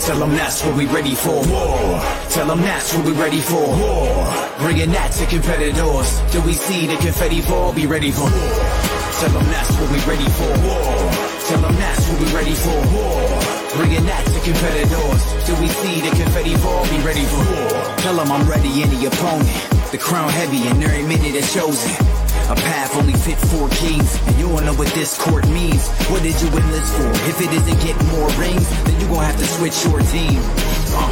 Tell them that's what we ready for. War. Tell them that's what we ready for. War. Bringing that to competitors. Do we see the confetti fall? Be ready for war. Tell them that's what we ready for. War. Tell them that's what we ready for. War. Bringing that to competitors. Do we see the confetti fall? Be ready for war. Tell them I'm ready any opponent. The crown heavy and every minute is chosen. A path only fit for kings, and you don't know what this court means. What did you enlist for? If it isn't getting more rings, then you gon' have to switch your team. Uh,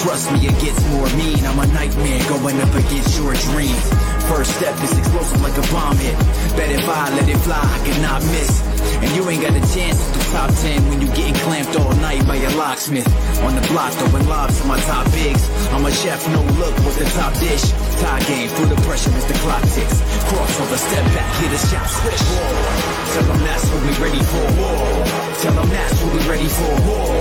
trust me, it gets more mean. I'm a nightmare going up against your dreams. First step is explosive like a bomb hit. Bet if I let it fly, I cannot miss. And you ain't got a chance the top 10 when you getting clamped all night by your locksmith. On the block, throwing lobs to my top bigs. I'm a chef, no look, with the top dish? Tie game, through the pressure as the clock ticks. Cross Crossover, step back, hit a shot, switch. War. Tell them that's what we ready for. War. Tell them that's what we ready for. War.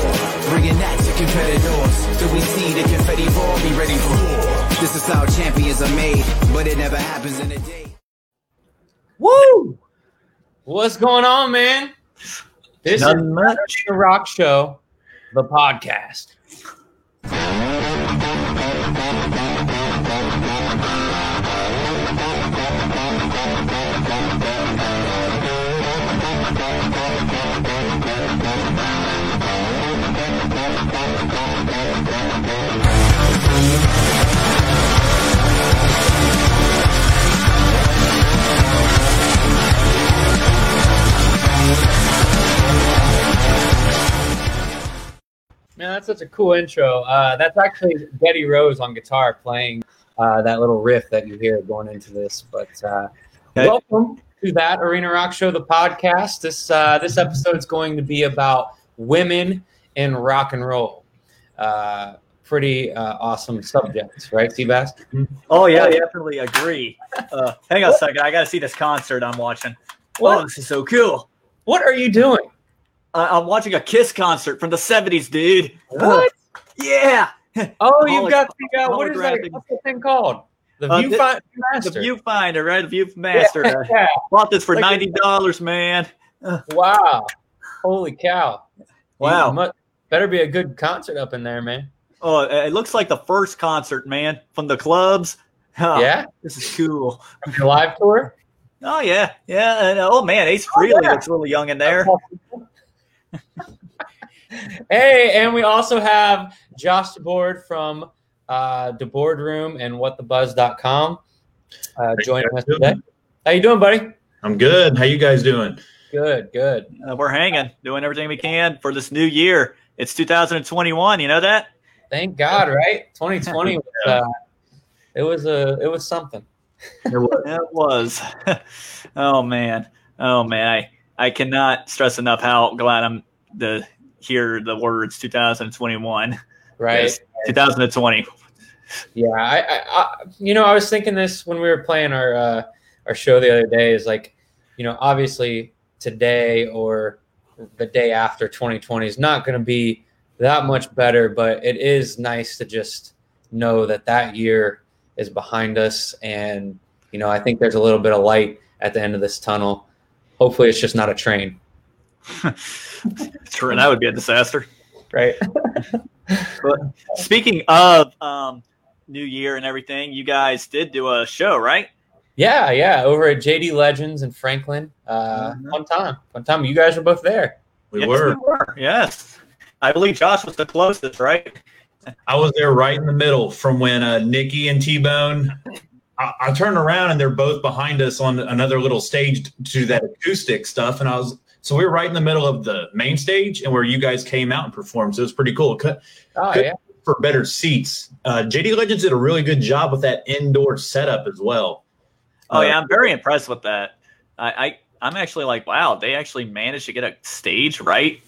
Bringing that to competitors. Do we see the confetti fall? Be ready for war. This is how champions are made, but it never happens in a day. Woo! What's going on, man? This Nothing is much. the Rock Show, the podcast. Man, that's such a cool intro. Uh, that's actually Betty Rose on guitar playing uh, that little riff that you hear going into this. But uh, Okay. welcome to that Arena Rock Show, the podcast. This uh, this episode is going to be about women in rock and roll. Uh, pretty uh, awesome subjects, right, Seabass? Oh yeah, I definitely agree. Uh, hang on a second, I gotta see this concert I'm watching. Oh, this is so cool. What are you doing? I I'm watching a Kiss concert from the '70s, dude. What? Yeah, Oh, you've got the uh, what is that? What's the thing called? The Uh, Viewfinder the Master. Viewfinder, right? The Viewmaster. Uh, Yeah. Bought this for Look ninety dollars, man. Wow. Holy cow. Wow. You mu- better be a good concert up in there, man. Oh, it looks like the first concert, man, from the clubs. Oh, Yeah? this is cool. Your live tour? Oh yeah, yeah. And, oh man, Ace Frehley yeah. looks really young in there. Hey, and we also have Josh DeBoard from uh, the Boardroom and whatthebuzz.com uh, joining us today. How you doing, buddy? I'm good. How you guys doing? Good, good. Uh, we're hanging, doing everything we can for this new year. It's 2021. You know that? Thank God, right? 2020 was uh, it was a it was something. It was. oh man. Oh man. I I cannot stress enough how glad I'm to hear the words 2021. Right. Yes, 2020. Yeah, I, I, I, you know, I was thinking this when we were playing our uh, our show the other day. Is like, you know, obviously today or the day after 2020 is not going to be that much better, but it is nice to just know that that year is behind us, and you know, I think there's a little bit of light at the end of this tunnel. Hopefully, it's just not a train, Sure, that would be a disaster. right? But speaking of um, New Year and everything, you guys did do a show, right? yeah, yeah. Over at JD Legends in Franklin, uh, Mhm. fun time, one time. You guys were both there. We yes, were. we were. Yes. I believe Josh was the closest, right? I was there right in the middle from when uh, Nikki and T Bone. I, I turned around and they're both behind us on another little stage to do that acoustic stuff, and I was so we were right in the middle of the main stage and where you guys came out and performed. So it was pretty cool. Cut Oh Good. yeah. for better seats. Uh, JD Legends did a really good job with that indoor setup as well. Oh Uh, yeah, I'm very impressed with that. I, I I'm actually like, wow, they actually managed to get a stage right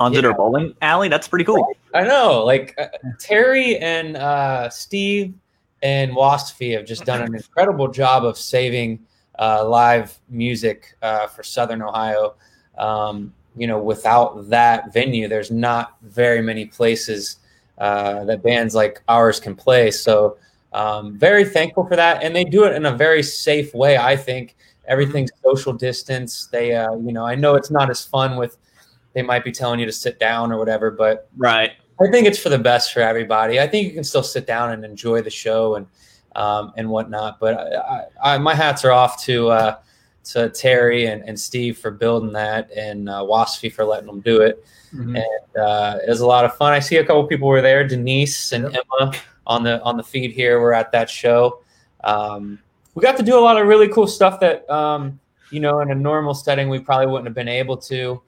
onto Yeah. their bowling alley. That's pretty cool. I know. Like uh, Terry and uh, Steve and Waspy have just done an incredible job of saving uh, live music uh, for Southern Ohio. Um, you know, without that venue, there's not very many places uh, that bands like ours can play. So, um, very thankful for that, and they do it in a very safe way. I think everything's social distance. They, uh, you know, I know it's not as fun with. They might be telling you to sit down or whatever, but Right. I think it's for the best for everybody. I think you can still sit down and enjoy the show and um, and whatnot. But I, I, my hats are off to uh, to Terry and, and Steve for building that, and uh, Waspy for letting them do it. Mm-hmm. And uh, it was a lot of fun. I see a couple people were there. Denise and yep. Emma on the on the feed here were at that show. Um, we got to do a lot of really cool stuff that um, you know in a normal setting we probably wouldn't have been able to.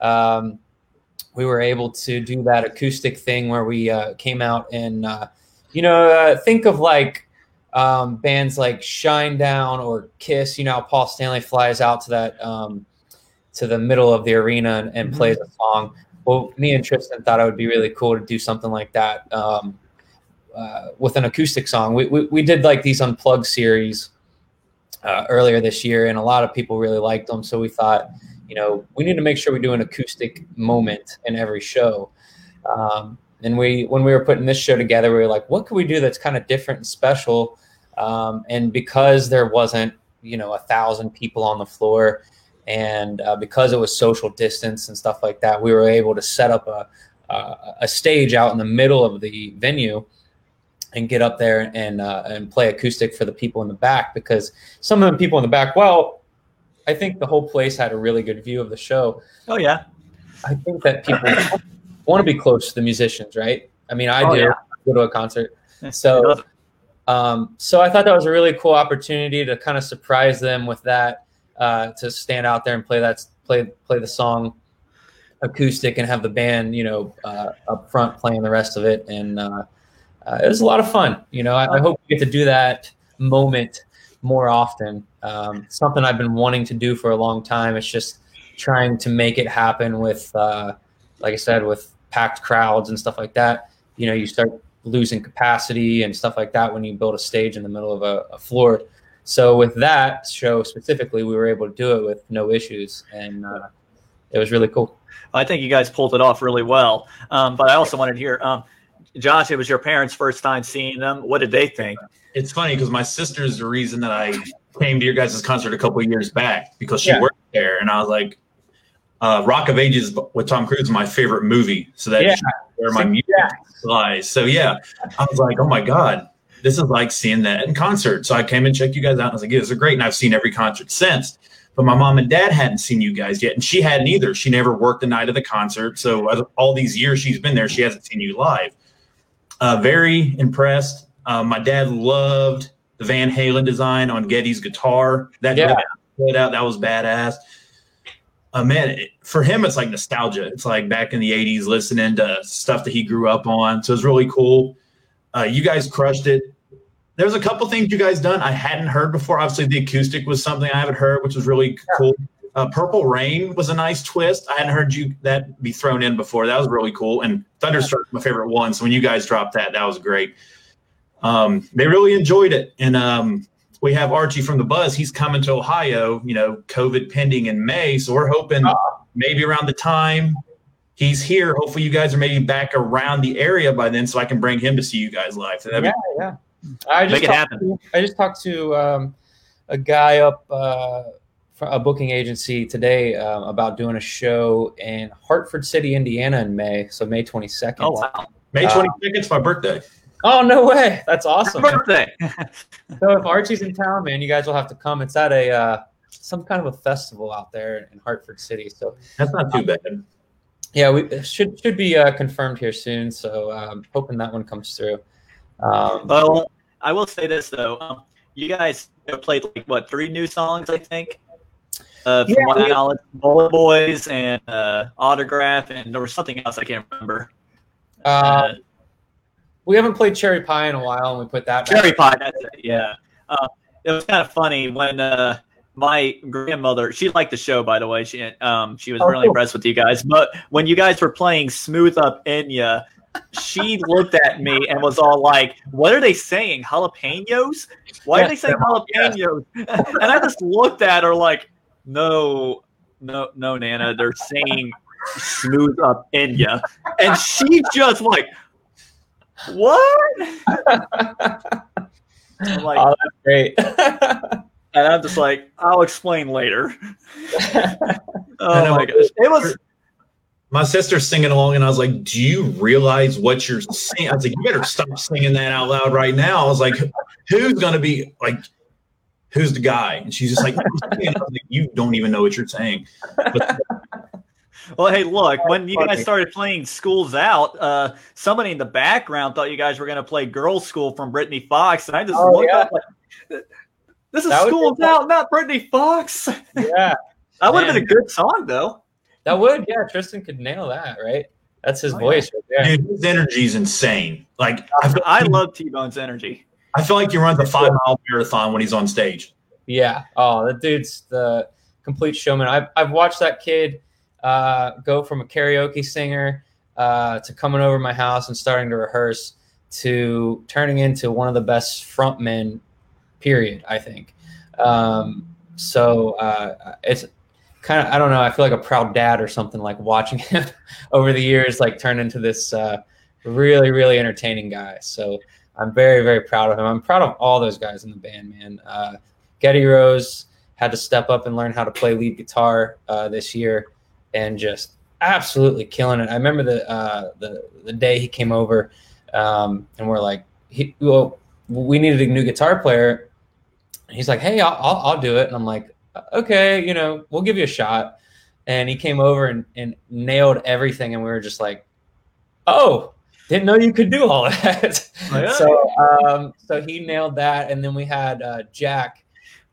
Um, we were able to do that acoustic thing where we uh, came out and uh, you know uh, think of like um, bands like Shinedown or Kiss. You know, Paul Stanley flies out to that um, to the middle of the arena and, and mm-hmm. plays a song. Well, me and Tristan thought it would be really cool to do something like that um, uh, with an acoustic song. We, we, we did like these unplugged series uh, earlier this year, and a lot of people really liked them. So we thought, you know, we need to make sure we do an acoustic moment in every show. Um, and we, when we were putting this show together, we were like, what can we do that's kind of different and special? Um, and because there wasn't, you know, a thousand people on the floor, and uh, because it was social distance and stuff like that, we were able to set up a, a, a stage out in the middle of the venue and get up there and uh, and play acoustic for the people in the back because some of the people in the back, well, I think the whole place had a really good view of the show. Oh yeah, I think that people want to be close to the musicians, right? I mean, I oh, do yeah. go to a concert, so um, so I thought that was a really cool opportunity to kind of surprise them with that, uh, to stand out there and play that play play the song acoustic and have the band, you know, uh, up front playing the rest of it and. Uh, uh, it was a lot of fun. You know, I, I, hope we get to do that moment more often. Um, something I've been wanting to do for a long time. It's just trying to make it happen with, uh, like I said, with packed crowds and stuff like that. You know, you start losing capacity and stuff like that when you build a stage in the middle of a, a floor. So with that show specifically, we were able to do it with no issues, and uh, it was really cool. I think you guys pulled it off really well. Um, but I also wanted to hear. Um, Josh, it was your parents' first time seeing them. What did they think? It's funny because my sister's the reason that I came to your guys' concert a couple years back because she yeah. worked there, and I was like, uh, "Rock of Ages" with Tom Cruise is my favorite movie, so that's yeah. where my music lies. So yeah, I was like, "Oh my god, this is like seeing that in concert." So I came and checked you guys out, and I was like, "Yeah, this is great," and I've seen every concert since. But my mom and dad hadn't seen you guys yet, and she hadn't either. She never worked the night of the concert, so all these years she's been there, she hasn't seen you live. Uh, very impressed. Uh, my dad loved the Van Halen design on Getty's guitar. That yeah. out that was badass. Uh, man, it, for him, it's like nostalgia. It's like back in the '80s, listening to stuff that he grew up on. So it's really cool. Uh, you guys crushed it. There's a couple things you guys done I hadn't heard before. Obviously, the acoustic was something I haven't heard, which was really yeah. cool. Uh, Purple Rain was a nice twist. I hadn't heard you that be thrown in before. That was really cool. And Thunderstruck, my favorite one. So when you guys dropped that, that was great. Um, they really enjoyed it. And um, we have Archie from the Buzz. He's coming to Ohio. You know, COVID pending in May, so we're hoping maybe around the time he's here. Hopefully, you guys are maybe back around the area by then, so I can bring him to see you guys live. yeah, be- yeah. I just Make it happen. To, I just talked to um, a guy up. Uh, a booking agency today um, about doing a show in Hartford City, Indiana, in May. So May twenty second. Oh wow! May twenty second is my birthday. Oh no way! That's awesome. Happy birthday. so if Archie's in town, man, you guys will have to come. It's at a uh, some kind of a festival out there in Hartford City. So that's not too bad. Yeah, we should should be uh, confirmed here soon. So um, hoping that one comes through. Um, well, I will say this though, um, you guys played like what three new songs, I think. Uh, from yeah, my knowledge, Bullet Boys and uh, Autograph, and there was something else I can't remember. Uh, uh, we haven't played Cherry Pie in a while, and we put that. Cherry Pie, that's it. Yeah, uh, it was kind of funny when uh, my grandmother. She liked the show, by the way. She um, she was oh, really cool. impressed with you guys. But when you guys were playing "Smooth Up Enya," she looked at me and was all like, "What are they saying? Jalapenos? Why are they saying jalapenos?" and I just looked at her like, no, no, no, Nana. They're saying smooth up Enya. And she just like, what? I'm like, oh, that's great. and I'm just like, I'll explain later. oh my gosh. It was my sister's singing along, and I was like, "Do you realize what you're singing?" I was like, "You better stop singing that out loud right now." I was like, "Who's gonna be like?" Who's the guy? And she's just like, like "You don't even know what you're saying." But, well, hey, look, when you guys started playing Schools Out, uh, somebody in the background thought you guys were going to play Girls School from Britny Fox. And I just oh, looked yeah. up like, this is that Schools Out, not Britny Fox. Yeah. that would have been a good song, though. That would, yeah. Tristan could nail that, right? That's his oh, voice yeah. right there. Dude, his energy is insane. Like I, I love T Bone's energy. I feel like he runs a five mile marathon when he's on stage. Yeah. Oh, the dude's the complete showman. I've I've watched that kid uh, go from a karaoke singer uh, to coming over my house and starting to rehearse to turning into one of the best frontmen. Period. I think. Um, so uh, it's kind of I don't know. I feel like a proud dad or something like watching him over the years like turn into this uh, really really entertaining guy. So I'm very very proud of him. I'm proud of all those guys in the band, man. Uh, Getty Rose had to step up and learn how to play lead guitar uh, this year, and just absolutely killing it. I remember the uh, the the day he came over, um, and we're like, he, well, we needed a new guitar player. he's like, hey, I'll, I'll, I'll do it, and I'm like, okay, you know, we'll give you a shot. And he came over and, and nailed everything. And we were just like, oh, didn't know you could do all that. Oh, yeah. so, um, so he nailed that. And then we had uh, Jack.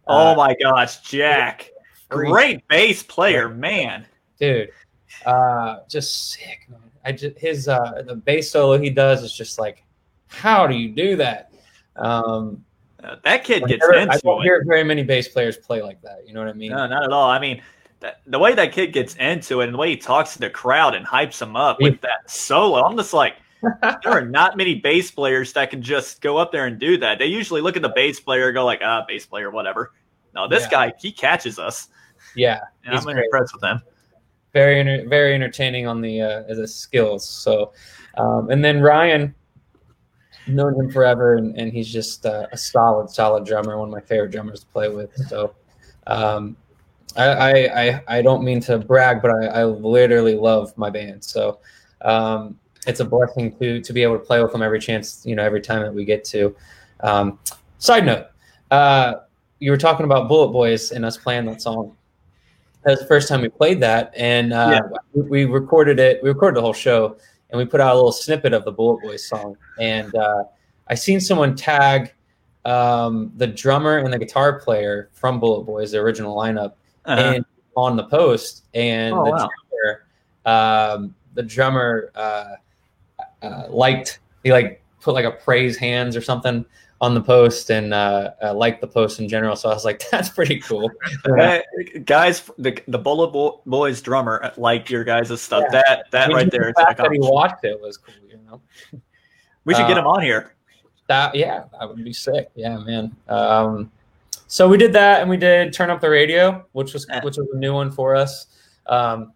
Oh uh, my gosh, Jack. Great bass player, man. Dude, uh, just sick, man. I just, his, uh, the bass solo he does is just like, how do you do that? Um, uh, that kid gets I into I don't it. hear very many bass players play like that. You know what I mean? No, not at all. I mean, that, the way that kid gets into it and the way he talks to the crowd and hypes them up with that solo, I'm just like, there are not many bass players that can just go up there and do that. They usually look at the bass player, go like, ah, bass player, whatever. No, this yeah. guy, he catches us. Yeah, and I'm great. impressed with him. Very, very entertaining on the uh, as a skills. So, um, and then Ryan, known him forever, and, and he's just uh, a solid, solid drummer. One of my favorite drummers to play with. So, um, I, I, I don't mean to brag, but I, I literally love my band. So, um, it's a blessing to to be able to play with them every chance, you know, every time that we get to. Um, side note, uh, you were talking about Bullet Boys and us playing that song. That was the first time we played that, and uh, yeah. we, recorded it. We recorded the whole show and we put out a little snippet of the Bullet Boys song. And uh, I seen someone tag um, the drummer and the guitar player from Bullet Boys, the original lineup, uh-huh. and on the post. And oh, the wow. drummer, um, the drummer uh, uh, liked he like put like a praise hands or something on the post and uh, uh, liked the post in general. So I was like, that's pretty cool. guys, the the Bullet Boys drummer liked your guys' stuff. Yeah. That that right there. The fact that he watched it was cool. You know, we should get him on here. That yeah, that would be sick. Yeah, man. Um, so we did that, and we did turn up the radio, which was which was a new one for us, um,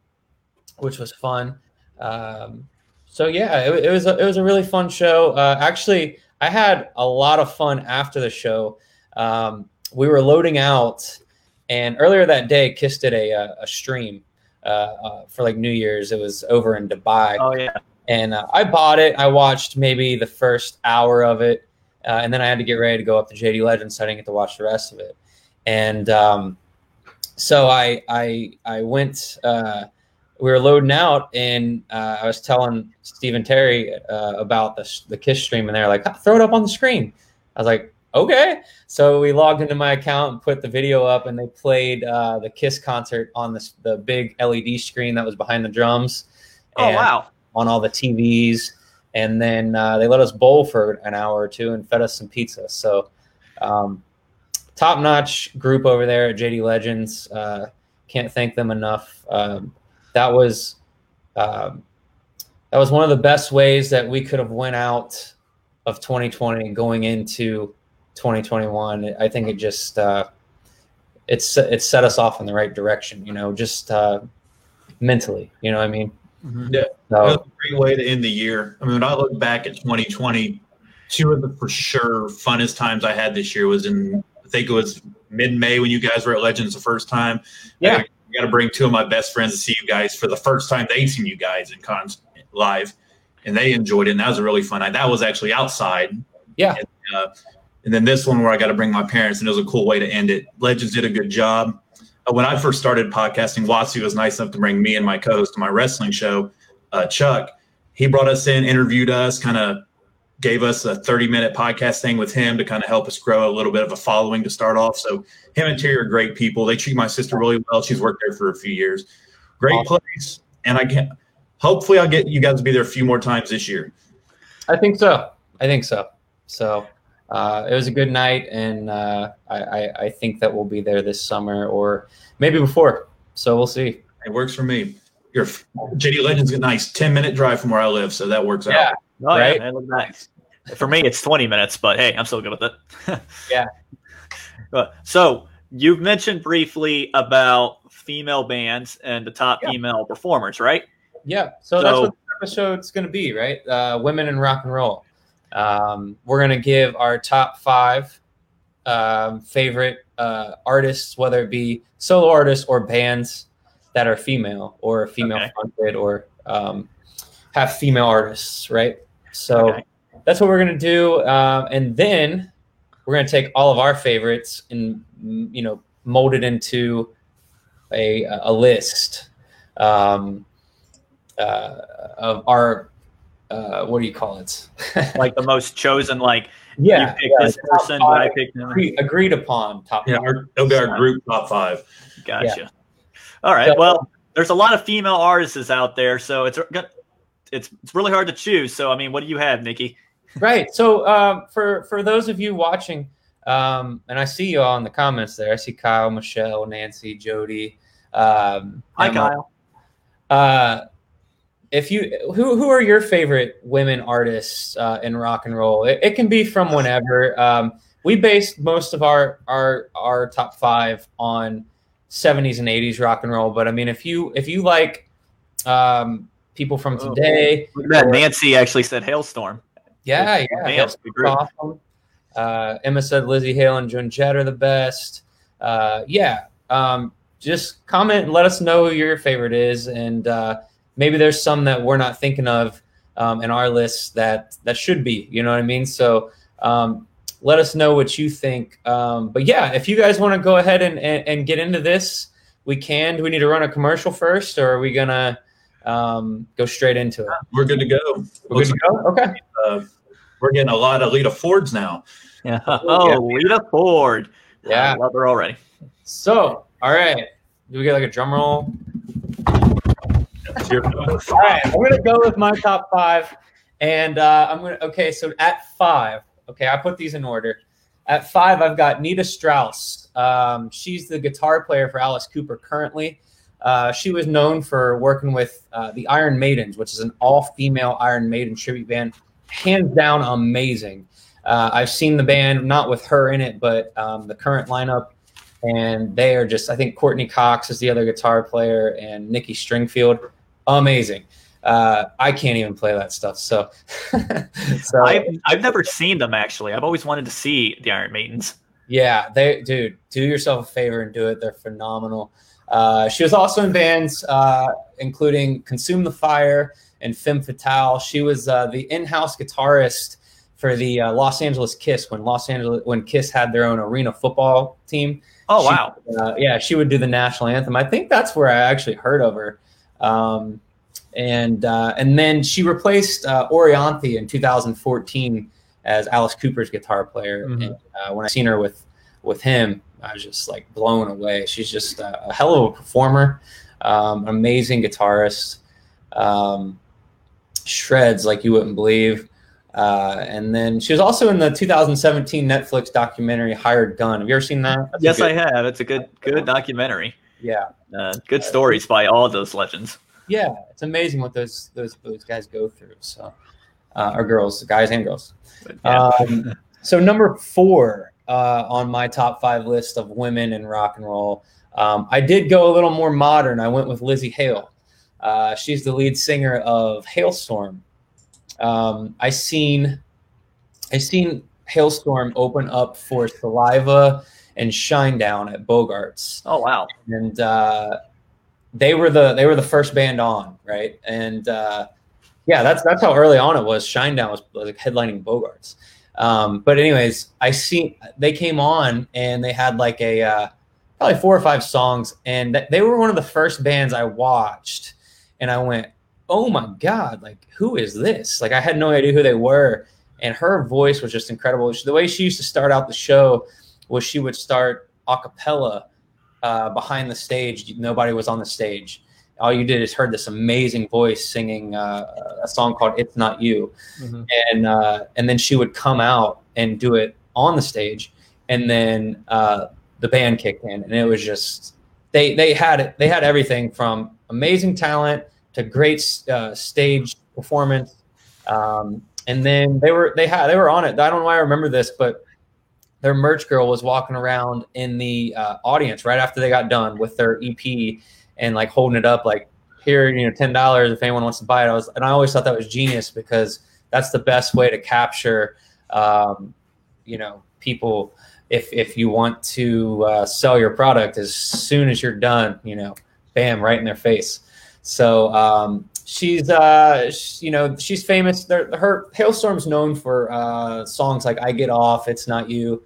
which was fun. Um, so yeah, it, it was a, it was a really fun show. Uh, actually I had a lot of fun after the show. Um, we were loading out, and earlier that day, Kiss did a, uh, a stream uh, uh, for like New Year's. It was over in Dubai. Oh yeah. And uh, I bought it. I watched maybe the first hour of it, uh, and then I had to get ready to go up to JD Legends, so I didn't get to watch the rest of it. And um, so I I I went uh, we were loading out, and uh, I was telling Steve and Terry uh, about the the Kiss stream, and they're like, "Throw it up on the screen." I was like, "Okay." So we logged into my account and put the video up, and they played uh, the Kiss concert on the the big LED screen that was behind the drums. Oh wow! On all the TVs, and then uh, they let us bowl for an hour or two and fed us some pizza. So. Um, top notch group over there at JD Legends. Uh, can't thank them enough. Um, that was um, that was one of the best ways that we could have went out of 2020 going into 2021. I think it just uh, it's it set us off in the right direction. You know, just uh, mentally. You know, what I mean. Mm-hmm. Yeah, so, that was a great way to end the year. I mean, when I look back at 2020, two of the for sure funnest times I had this year was in I think it was mid May when you guys were at Legends the first time. Yeah I got to bring two of my best friends to see you guys for the first time they've seen you guys in con live, and they enjoyed it. And that was a really fun night. That was actually outside. Yeah. And, uh, and then this one where I got to bring my parents, and it was a cool way to end it. Legends did a good job. Uh, when I first started podcasting, Watsy was nice enough to bring me and my co-host to my wrestling show, uh, Chuck. He brought us in, interviewed us, kind of gave us a 30 minute podcast thing with him to kind of help us grow a little bit of a following to start off. So him and Terry are great people. They treat my sister really well. She's worked there for a few years. Great awesome. place. And I can hopefully I'll get you guys to be there a few more times this year. I think so. I think so. So uh, it was a good night, and uh, I, I, think that we'll be there this summer or maybe before. So we'll see. It works for me. Your JD Legends a nice ten minute drive from where I live, so that works yeah. out. Oh right? yeah, look nice. For me, it's twenty minutes, but hey, I'm still good with it. yeah. So you've mentioned briefly about female bands and the top yeah. female performers, right? Yeah. So, so that's what the episode's going to be, right? Uh, women in rock and roll. Um, we're going to give our top five um, favorite uh, artists, whether it be solo artists or bands that are female or female okay. fronted or um, have female artists, right? So okay. that's what we're going to do. Um, and then we're going to take all of our favorites and, you know, mold it into a, a list um, uh, of our uh, what do you call it? like the most chosen, like yeah, you yeah, this person, but I picked him. Agreed, agreed upon top. Yeah, our, it'll be our group top five. Gotcha. Yeah. All right. So, well, there's a lot of female artists out there, so it's it's it's really hard to choose. So, I mean, what do you have, Nikki? Right. So, um, for for those of you watching, um, and I see you all in the comments there. I see Kyle, Michelle, Nancy, Jody. Um, Hi, Emma. Kyle. Uh, if you who who are your favorite women artists uh, in rock and roll? It, it can be from whenever. Um, we based most of our our our top five on 70s and 80s rock and roll, but I mean, if you if you like um, people from oh, today, oh, that Nancy actually said Halestorm. Yeah, yeah, awesome. Uh, Emma said Lzzy Hale and Joan Jett are the best. Uh, yeah, um, just comment and let us know who your favorite is, and uh, maybe there's some that we're not thinking of um, in our list that that should be. You know what I mean? So um, let us know what you think. Um, but yeah, if you guys want to go ahead and, and, and, get into this, we can. Do we need to run a commercial first, or are we gonna um, go straight into it? We're good to go. We're good to go. Okay. Uh, we're getting a lot of Lita Fords now. Yeah. Oh, yeah. Lita Ford. Yeah, I love her already. So, all right. Do we get like a drum roll? All right, I'm gonna go with my top five, and uh, I'm gonna. Okay, so at five, okay, I put these in order. At five, I've got Nita Strauss. Um, she's the guitar player for Alice Cooper currently. Uh, she was known for working with uh, the Iron Maidens, which is an all-female Iron Maiden tribute band. Hands down, amazing. Uh, I've seen the band not with her in it, but um, the current lineup, and they are just. I think Courtney Cox is the other guitar player, and Nikki Stringfield amazing. Uh, I can't even play that stuff. So, so I've, I've never seen them actually. I've always wanted to see the Iron Maidens. Yeah, they dude, do yourself a favor and do it. They're phenomenal. Uh, she was also in bands uh, including Consume the Fire and Femme Fatale. She was uh, the in-house guitarist for the uh, Los Angeles Kiss when Los Angeles when Kiss had their own arena football team. Oh wow! Uh, yeah, she would do the national anthem. I think that's where I actually heard of her. Um, and uh, and then she replaced uh, Orianthi in 2014 as Alice Cooper's guitar player. Mm-hmm. And when I seen her with with him, I was just like blown away. She's just a, a hell of a performer, um, amazing guitarist, um, shreds like you wouldn't believe. Uh, and then she was also in the 2017 Netflix documentary "Hired Gun." Have you ever seen that? That's yes, good, I have. It's a good good documentary. Yeah, uh, good stories by all those legends. Yeah, it's amazing what those those those guys go through. So, uh, or girls, guys and girls. Yeah. Um, so number four uh, on my top five list of women in rock and roll, um, I did go a little more modern. I went with Lzzy Hale. Uh, she's the lead singer of Halestorm. Um, I seen I seen Halestorm open up for Saliva and Shinedown at Bogarts. Oh wow! And uh, they were the they were the first band on, right? And uh, yeah, that's that's how early on it was. Shinedown was, was like headlining Bogarts. Um, but anyways, I see they came on and they had like a uh, probably four or five songs, and th- they were one of the first bands I watched, and I went, "Oh my god! Like who is this?" Like I had no idea who they were, and her voice was just incredible. The way she used to start out the show was she would start a cappella uh, behind the stage. Nobody was on the stage. All you did is heard this amazing voice singing uh, a song called "It's Not You," mm-hmm. and uh, and then she would come out and do it on the stage, and then uh, the band kicked in, and it was just they they had it. They had everything from amazing talent to great uh, stage performance. Um, and then they were they had they were on it. I don't know why I remember this, but their merch girl was walking around in the uh, audience right after they got done with their EP and like holding it up like here you know ten dollars if anyone wants to buy it. I was and I always thought that was genius because that's the best way to capture um, you know people if if you want to uh, sell your product as soon as you're done you know bam right in their face. So um, she's uh she, you know she's famous. They're, her Halestorm's known for uh, songs like "I Get Off," "It's Not You."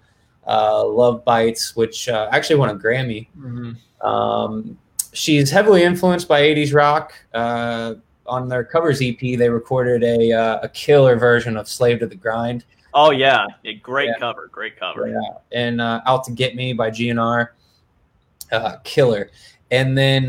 uh, Love Bites, which uh, actually won a Grammy. Mm-hmm. Um, she's heavily influenced by 80s rock. Uh, on their covers EP, they recorded a, uh, a killer version of Slave to the Grind. Oh, yeah. A great yeah. cover. Great cover. Yeah. And uh, Out to Get Me by GNR. Uh, killer. And then,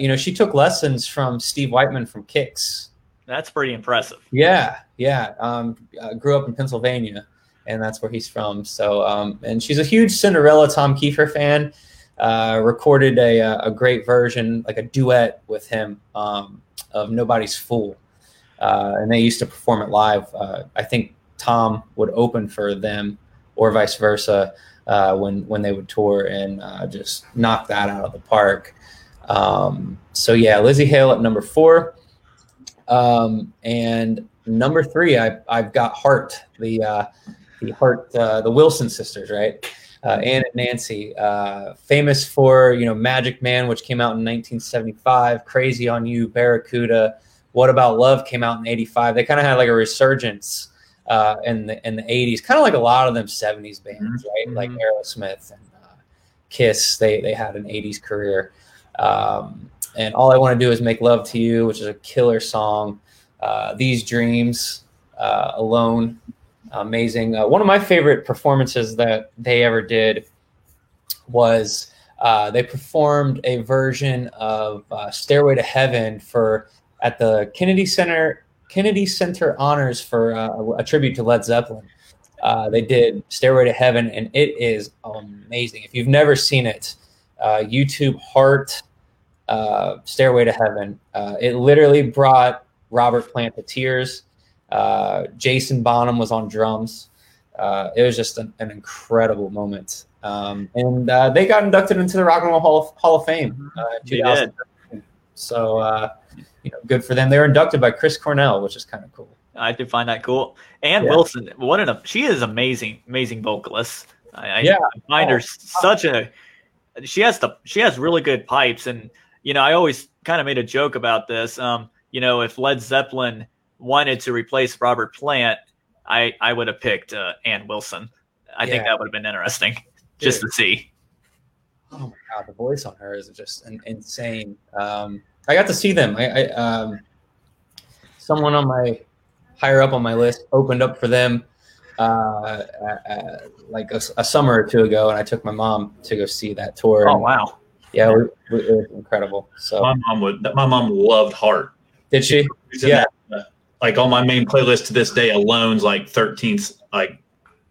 you know, she took lessons from Steve Whiteman from Kix. That's pretty impressive. Yeah. Yeah. Um, grew up in Pennsylvania and that's where he's from. So, um, and she's a huge Cinderella Tom Kiefer fan. Uh, recorded a, a great version, like a duet with him um, of Nobody's Fool. Uh, and they used to perform it live. Uh, I think Tom would open for them or vice versa uh, when, when they would tour and uh, just knock that out of the park. Um, so, yeah, Lzzy Hale at number four. Um, and number three, I, I've got Heart, the uh, the Hart, uh, the Wilson sisters, right? Uh, Ann and Nancy, uh, famous for you know Magic Man, which came out in 1975, Crazy on You, Barracuda, What About Love came out in '85. They kind of had like a resurgence uh, in the in the '80s, kind of like a lot of them '70s bands, mm-hmm. right? Like Aerosmith and uh, Kiss. They they had an '80s career. Um, and all I want to do is make love to you, which is a killer song. Uh, These dreams alone amazing. Uh, one of my favorite performances that they ever did was uh, they performed a version of uh, "Stairway to Heaven" for at the Kennedy Center Kennedy Center Honors for uh, a tribute to Led Zeppelin. Uh, they did "Stairway to Heaven" and it is amazing. If you've never seen it, uh, YouTube Heart "Stairway to Heaven." it literally brought Robert Plant to tears. Uh, Jason Bonham was on drums. Uh, it was just an, an incredible moment. Um, and uh, they got inducted into the Rock and Roll Hall of, Hall of Fame. Mm-hmm. Uh. So, uh, you know, good for them. They were inducted by Chris Cornell, which is kind of cool. I did find that cool. And yeah. Wilson, what an she is amazing, amazing vocalist. I, yeah. I find her oh. such a. She has the she has really good pipes, and you know I always kind of made a joke about this. Um, you know, if Led Zeppelin wanted to replace Robert Plant, I I would have picked uh, Ann Wilson. I yeah. think that would have been interesting just to see. Oh my god, the voice on her is just an, insane. Um, I got to see them. I, I um, someone on my higher up on my list opened up for them uh, uh, like a, a, summer or two ago, and I took my mom to go see that tour. Oh wow! Yeah, it, it was incredible. So my mom would. My mom loved Heart. Did she? Yeah. That, like on my main playlist to this day, Alone's like 13th. Like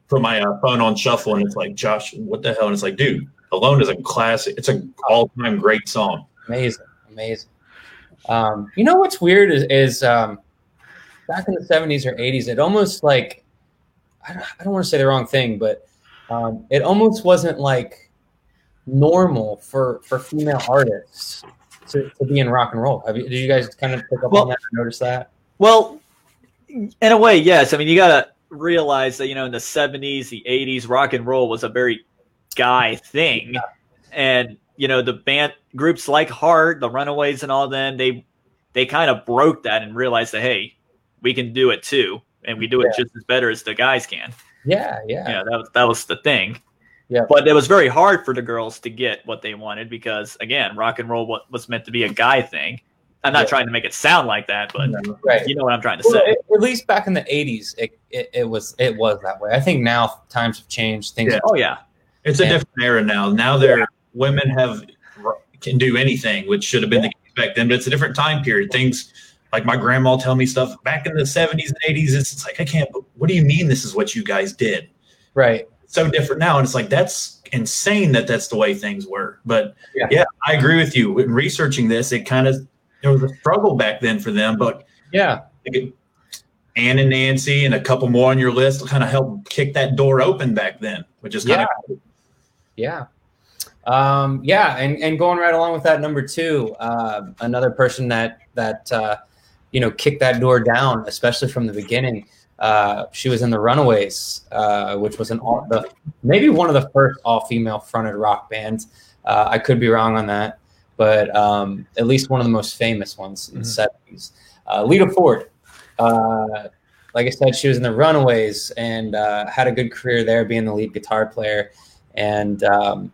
put my uh, phone on shuffle, and it's like Josh, what the hell? And it's like, dude, Alone is a classic. It's an all-time great song. Amazing, amazing. Um, you know what's weird is, is um, back in the 70s or 80s, it almost like I don't, I don't want to say the wrong thing, but um, it almost wasn't like normal for for female artists to, to be in rock and roll. Have you, did you guys kind of pick up well, on that or notice that? Well, in a way, yes. I mean, you got to realize that you know in the '70s, the '80s, rock and roll was a very guy thing, and you know the band groups like Heart, the Runaways, and all them they they kind of broke that and realized that hey, we can do it too, and we do it Yeah. just as better as the guys can. Yeah, yeah, Yeah, that was that was the thing. Yeah. but it was very hard for the girls to get what they wanted because again, rock and roll was meant to be a guy thing. I'm not Yeah. trying to make it sound like that, but right. you know what I'm trying to Well, say. at, at least back in the '80s, it, it, it was it was that way. I think now times have changed. Things Yeah. Oh yeah, It's a different era now. Now they're women have can do anything, which should have been the case back then. But it's a different time period. Things like my grandma tell me stuff back in the seventies and eighties. It's, it's like I can't. What do you mean this is what you guys did? right. So different now, and it's like that's insane that that's the way things were. But Yeah. yeah, I agree with you. In researching this, it kind of there was a struggle back then for them, but Yeah, Ann and Nancy and a couple more on your list kind of helped kick that door open back then, which is kind of Yeah. Um, yeah, and, and going right along with that, number two, uh, another person that that uh, you know kicked that door down, especially from the beginning. Uh, she was in the Runaways, uh, which was an all, the maybe one of the first all-female fronted rock bands. Uh, I could be wrong on that, but um, at least one of the most famous ones in the seventies. Uh, Lita Ford, uh, like I said, she was in the Runaways and uh, had a good career there, being the lead guitar player and um,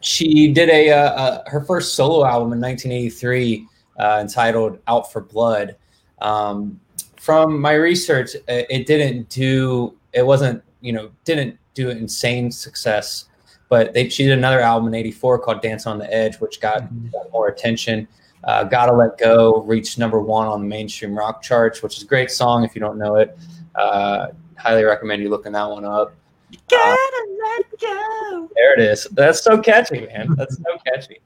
she did a, uh, uh, her first solo album in 1983 uh, entitled "Out for Blood." Um, from my research, it, it didn't do it wasn't you know didn't do insane success, but they, she did another album in '84 called "Dance on the Edge," which got, got more attention. Uh, "Gotta Let Go" reached number one on the mainstream rock charts, which is a great song if you don't know it. Uh, highly recommend you looking that one up. gotta let go. There it is. That's so catchy, man. That's so catchy.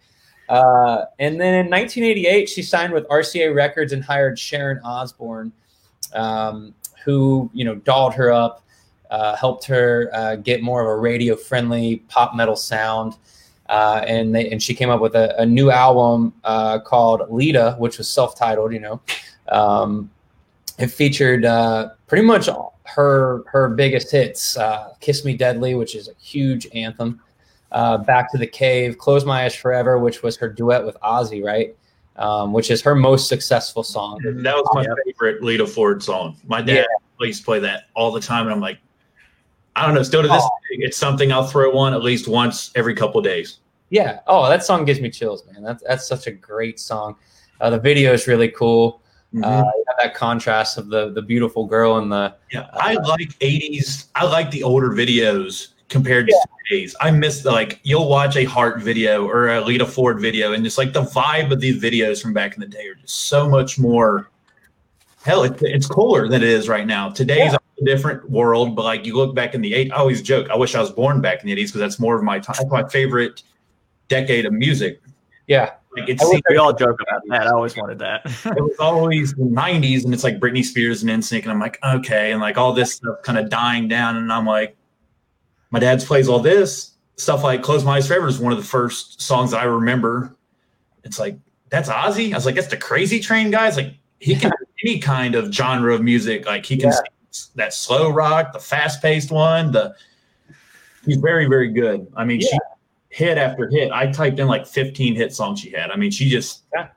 Uh, and then in 1988, she signed with RCA Records and hired Sharon Osbourne, um, who you know dolled her up, uh, helped her uh, get more of a radio-friendly pop metal sound, uh, and they and she came up with a, a new album uh, called Lita, which was self-titled. You know, um, it featured uh, pretty much all- her her biggest hits: uh, "Kiss Me Deadly," which is a huge anthem. Uh, Back to the Cave, Close My Eyes Forever, which was her duet with Ozzy, right? Um, which is her most successful song. That was my Yep. favorite Lita Ford song. My dad used to play that all the time, and I'm like, I don't know. Still to this Oh. day, it's something I'll throw on at least once every couple of days. Yeah. Oh, that song gives me chills, man. That's that's such a great song. Uh, the video is really cool. Mm-hmm. Uh, that contrast of the the beautiful girl and the yeah, I like '80s. I like the older videos compared to today's. I miss the like you'll watch a Heart video or a Lita Ford video, and just like the vibe of these videos from back in the day are just so much more. Hell, it, it's cooler than it is right now. Today's a different world, but like you look back in the eight, I always joke. I wish I was born back in the '80s because that's more of my time. That's my favorite decade of music. yeah. Like it's I We all joke about that. I always wanted that. it was always the 90s and it's like Britney Spears and NSYNC and I'm like okay and like all this stuff kind of dying down and I'm like my dad's plays all this stuff like Close My Eyes Forever is one of the first songs that I remember it's like that's Ozzy I was like that's the Crazy Train guys like he can do any kind of genre of music like he can Yeah. sing that slow rock the fast paced one the he's very very good I mean she hit after hit I typed in like 15 hit songs she had I mean she just Yeah,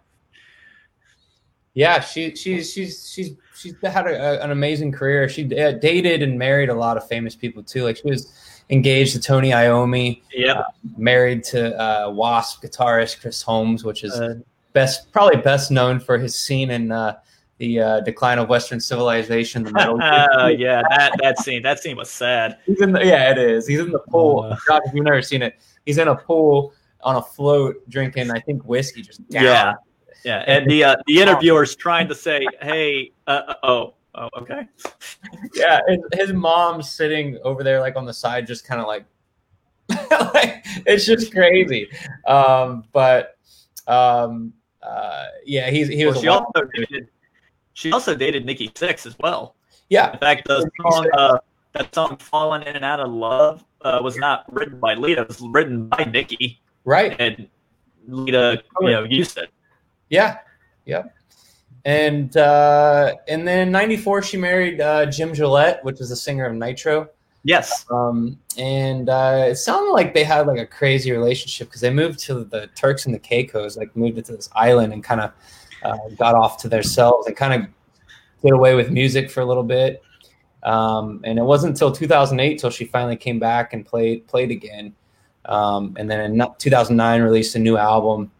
yeah she she's she's she's she's had a, a- an amazing career. She uh, dated and married a lot of famous people too. Like she was engaged to Tony Iommi, yep. married to uh, Wasp guitarist Chris Holmes, which is Uh, best probably best known for his scene in uh, the uh, Decline of Western Civilization. The metal. oh yeah, that that scene that scene was sad. He's in the, yeah, it is. He's in the pool. Uh. Josh, if you've never seen it, he's in a pool on a float drinking, I think, whiskey. Just down. Yeah, yeah. And the uh, the interviewer's trying to say, "Hey, uh, oh, oh, okay." yeah. And his mom's sitting over there, like on the side, just kind of like, like it's just crazy. Um, but um, uh, yeah, he's he was Well, she also dated, she also dated Nikki Sixx as well. yeah, In fact, the song uh, that song "Falling In and Out of Love" uh, was not written by Lita; it was written by Nikki, right. and Lita, you know, used it. Yeah, yep. And uh, and then in '94 she married uh, Jim Gillette, which is the singer of Nitro. Yes. Um, and uh, it sounded like they had like a crazy relationship because they moved to the Turks and the Caicos, like moved it to this island and kind of uh, got off to themselves and kind of get away with music for a little bit. Um, and it wasn't until 2008 till she finally came back and played played again. Um, and then in 2009 released a new album,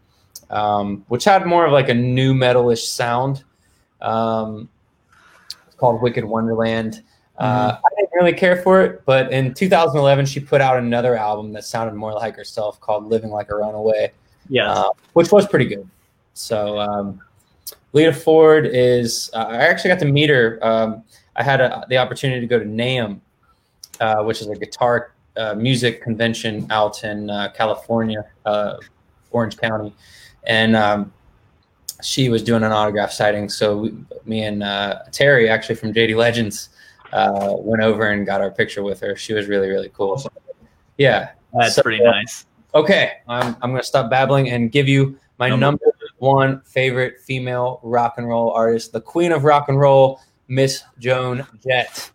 um, which had more of like a new metalish sound. Um, it's called Wicked Wonderland. Uh, I didn't really care for it, but in 2011 she put out another album that sounded more like herself called "Living Like a Runaway," Yeah. uh, which was pretty good. So um, Lita Ford is. Uh, I actually got to meet her. Um, I had a, the opportunity to go to NAMM, uh, which is a guitar uh, music convention out in uh, California, uh, Orange County, and um, she was doing an autograph signing. So we, me and uh, Terry, actually from JD Legends, uh, went over and got our picture with her. She was really really cool. Yeah. That's So- pretty nice. Okay, I'm I'm gonna stop babbling and give you my Number- number one favorite female rock and roll artist, the queen of rock and roll, Miss Joan Jett.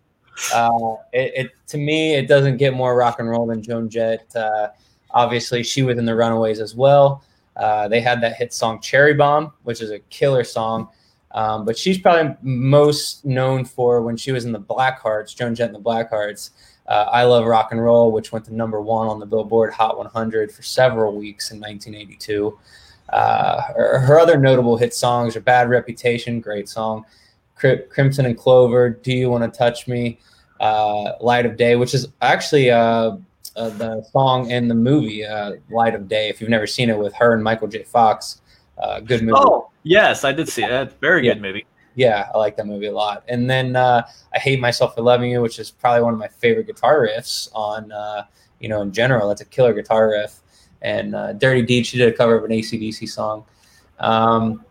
Uh, it, it to me, it doesn't get more rock and roll than Joan Jett. Uh, obviously, she was in the Runaways as well. Uh, they had that hit song "Cherry Bomb," which is a killer song. Um, but she's probably most known for when she was in the Blackhearts, Joan Jett and the Blackhearts. Uh, I Love Rock and Roll, which went to number one on the Billboard Hot 100 for several weeks in 1982. Uh, her, her other notable hit songs are Bad Reputation, great song, Cri- Crimson and Clover, Do You Want to Touch Me, uh, Light of Day, which is actually uh, uh, the song in the movie uh, Light of Day. If you've never seen it with her and Michael J. Fox, uh, good movie. Oh, yes, I did see that. Very Yeah. good movie. Yeah, I like that movie a lot. And then uh, I Hate Myself for Loving You, which is probably one of my favorite guitar riffs on, uh, you know, in general. That's a killer guitar riff. And uh, Dirty Deed, she did a cover of an ACDC song. Um,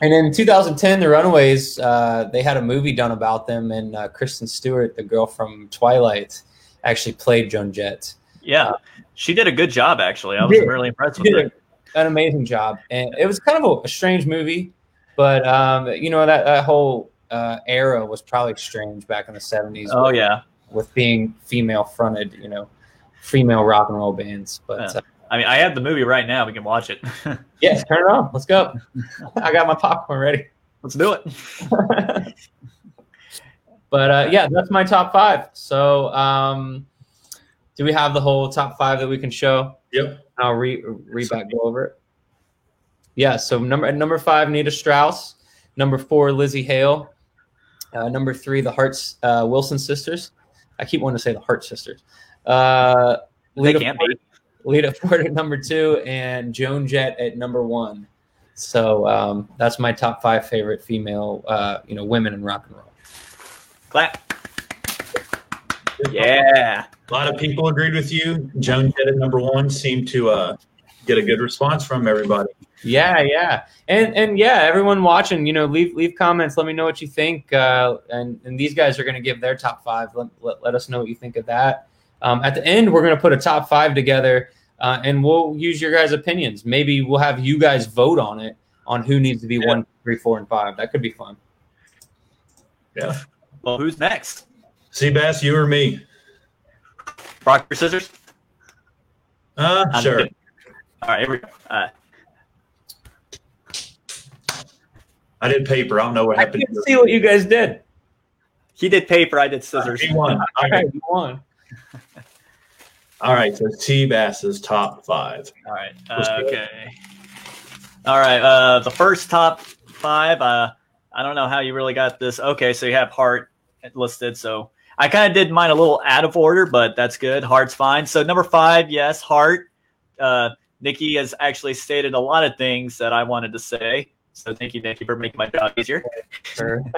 and in 2010, The Runaways, uh, they had a movie done about them, and uh, Kristen Stewart, the girl from Twilight, actually played Joan Jett. Yeah. She did a good job, actually. I was did. really impressed with her. an amazing job, and it was kind of a, a strange movie, but um, you know that that whole uh, era was probably strange back in the seventies. Oh, yeah. with being female fronted, you know, female rock and roll bands. But Yeah. I mean, I have the movie right now. We can watch it. yes, turn it on. Let's go. I got my popcorn ready. Let's do it. but uh, yeah, that's my top five. So um, do we have the whole top five that we can show? Yep. I'll re read back go over it. Yeah, so number at number five, Nita Strauss. Number four, Lzzy Hale. Uh, number three, the Hearts uh, Wilson sisters. I keep wanting to say the Hart sisters. Uh, They Lita can't Ford, be. Lita Ford at number two, and Joan Jett at number one. So um, that's my top five favorite female, uh, you know, women in rock and roll. Clap. Yeah. A lot of people agreed with you. Joan Jett at number one seemed to uh, get a good response from everybody. Yeah, yeah, and and yeah, everyone watching, you know, leave leave comments. Let me know what you think. Uh, and and these guys are going to give their top five. Let, let, let us know what you think of that. Um, at the end, we're going to put a top five together, uh, and we'll use your guys' opinions. Maybe we'll have you guys vote on it on who needs to be Yeah. one, three, four, and five. That could be fun. Yeah. Well, who's next? Seabass, you or me? Rock, paper, scissors? Uh, I'm sure. good. All right, here we go. Uh, I did paper. I don't know what I happened. can see what you guys did. he did paper. I did scissors. He won. All All right. right, you won. All right. So Seabass's top five. All right, uh, okay. All right, Uh, the first top five. Uh, I don't know how you really got this. Okay, so you have Heart listed. So I kind of did mine a little out of order, but that's good. Heart's fine. So number five, yes, Heart. Uh, Nikki has actually stated a lot of things that I wanted to say. So thank you, Nikki, for making my job easier. Sure.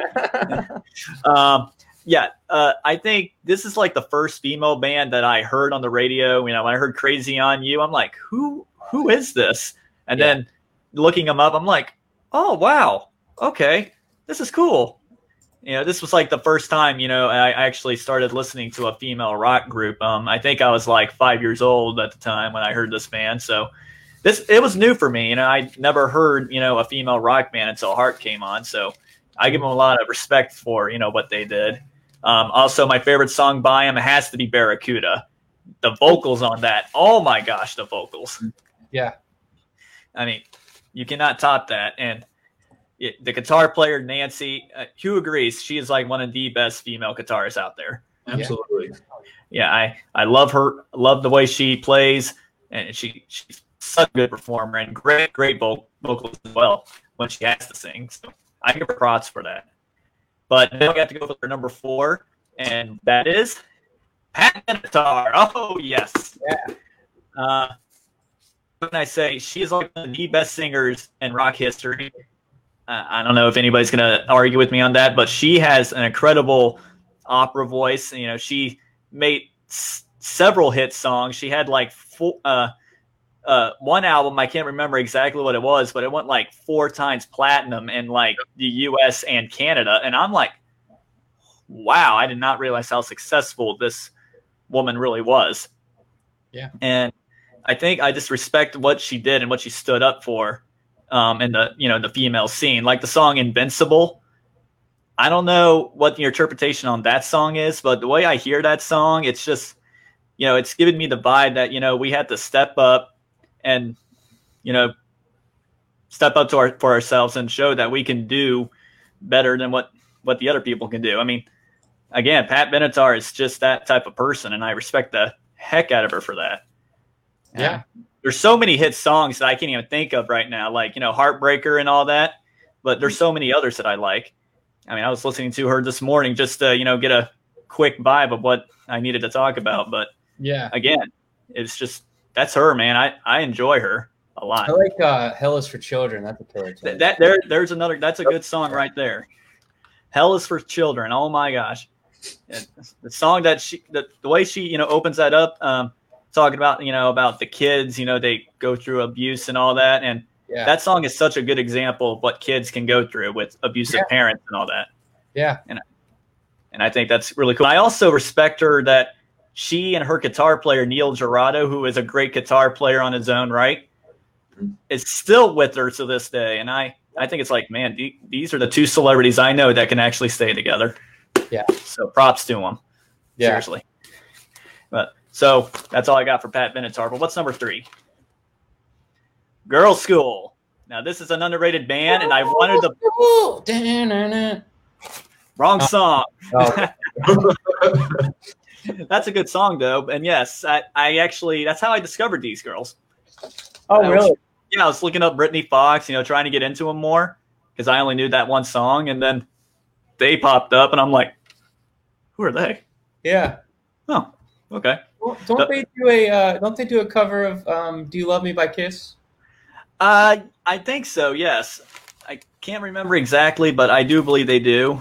Um, yeah, uh, I think this is like the first female band that I heard on the radio. You know, when I heard "Crazy on You," I'm like, "Who? Who is this?" And Yeah. then looking them up, I'm like, "Oh wow, okay, this is cool." You know, this was like the first time you know I actually started listening to a female rock group. Um, I think I was like five years old at the time when I heard this band, so this it was new for me. You know, I never heard you know a female rock band until Heart came on, so I give them a lot of respect for you know what they did. Um, also, my favorite song by him has to be Barracuda. The vocals on that, oh my gosh, the vocals. Yeah. I mean, you cannot top that. And it, the guitar player, Nancy, uh, who agrees? She is like one of the best female guitarists out there. Absolutely. Yeah, I, I love her, love the way she plays, and she she's such a good performer and great, great vo- vocals as well when she has to sing. So I give her props for that. But now we have to go for number four, and that is Pat Benatar. Oh yes. Yeah. Uh, what can I say? She's like one of the best singers in rock history. Uh, I don't know if anybody's going to argue with me on that, but she has an incredible opera voice. You know, she made s- several hit songs. She had like four, uh, uh, one album. I can't remember exactly what it was, but it went like four times platinum in like the U.S. and Canada. And I'm like, wow, I did not realize how successful this woman really was. Yeah. And I think I just respect what she did and what she stood up for um, in the you know the female scene. Like the song "Invincible." I don't know what your interpretation on that song is, but the way I hear that song, it's just you know it's giving me the vibe that you know we had to step up and you know step up to our for ourselves and show that we can do better than what what the other people can do. I mean, again, Pat Benatar is just that type of person, and I respect the heck out of her for that. Yeah. There's so many hit songs that I can't even think of right now, like you know, Heartbreaker and all that. But there's so many others that I like. I mean, I was listening to her this morning just to you know get a quick vibe of what I needed to talk about. But Yeah. again, it's just that's her, man. I I enjoy her a lot. I like uh, Hell is for Children. That's a killer tune. That there there's another that's a good song right there hell is for children oh my gosh And the song that she the, the way she you know opens that up um talking about you know about the kids you know they go through abuse and all that and yeah. that song is such a good example of what kids can go through with abusive Yeah. parents and all that yeah. and and i think that's really cool i also respect her that she and her guitar player neil giraldo who is a great guitar player on his own right is still with her to this day. And i i think it's like man the- these are the two celebrities i know that can actually stay together. Yeah. so props to them Yeah. seriously. But so that's all i got for pat benatar. But what's number three? Girlschool. Now this is an underrated band and i wanted the wrong uh, song. Oh, That's a good song though, and yes, I, I actually that's how I discovered these girls. oh, I was- really? Yeah, I was looking up Britny Fox, you know, trying to get into them more because I only knew that one song, and then they popped up, and I'm like, who are they? Yeah. Oh, okay. Well, don't they do a uh, don't they do a cover of um, "Do You Love Me" by Kiss? Uh, I think so. Yes, I can't remember exactly, but I do believe they do.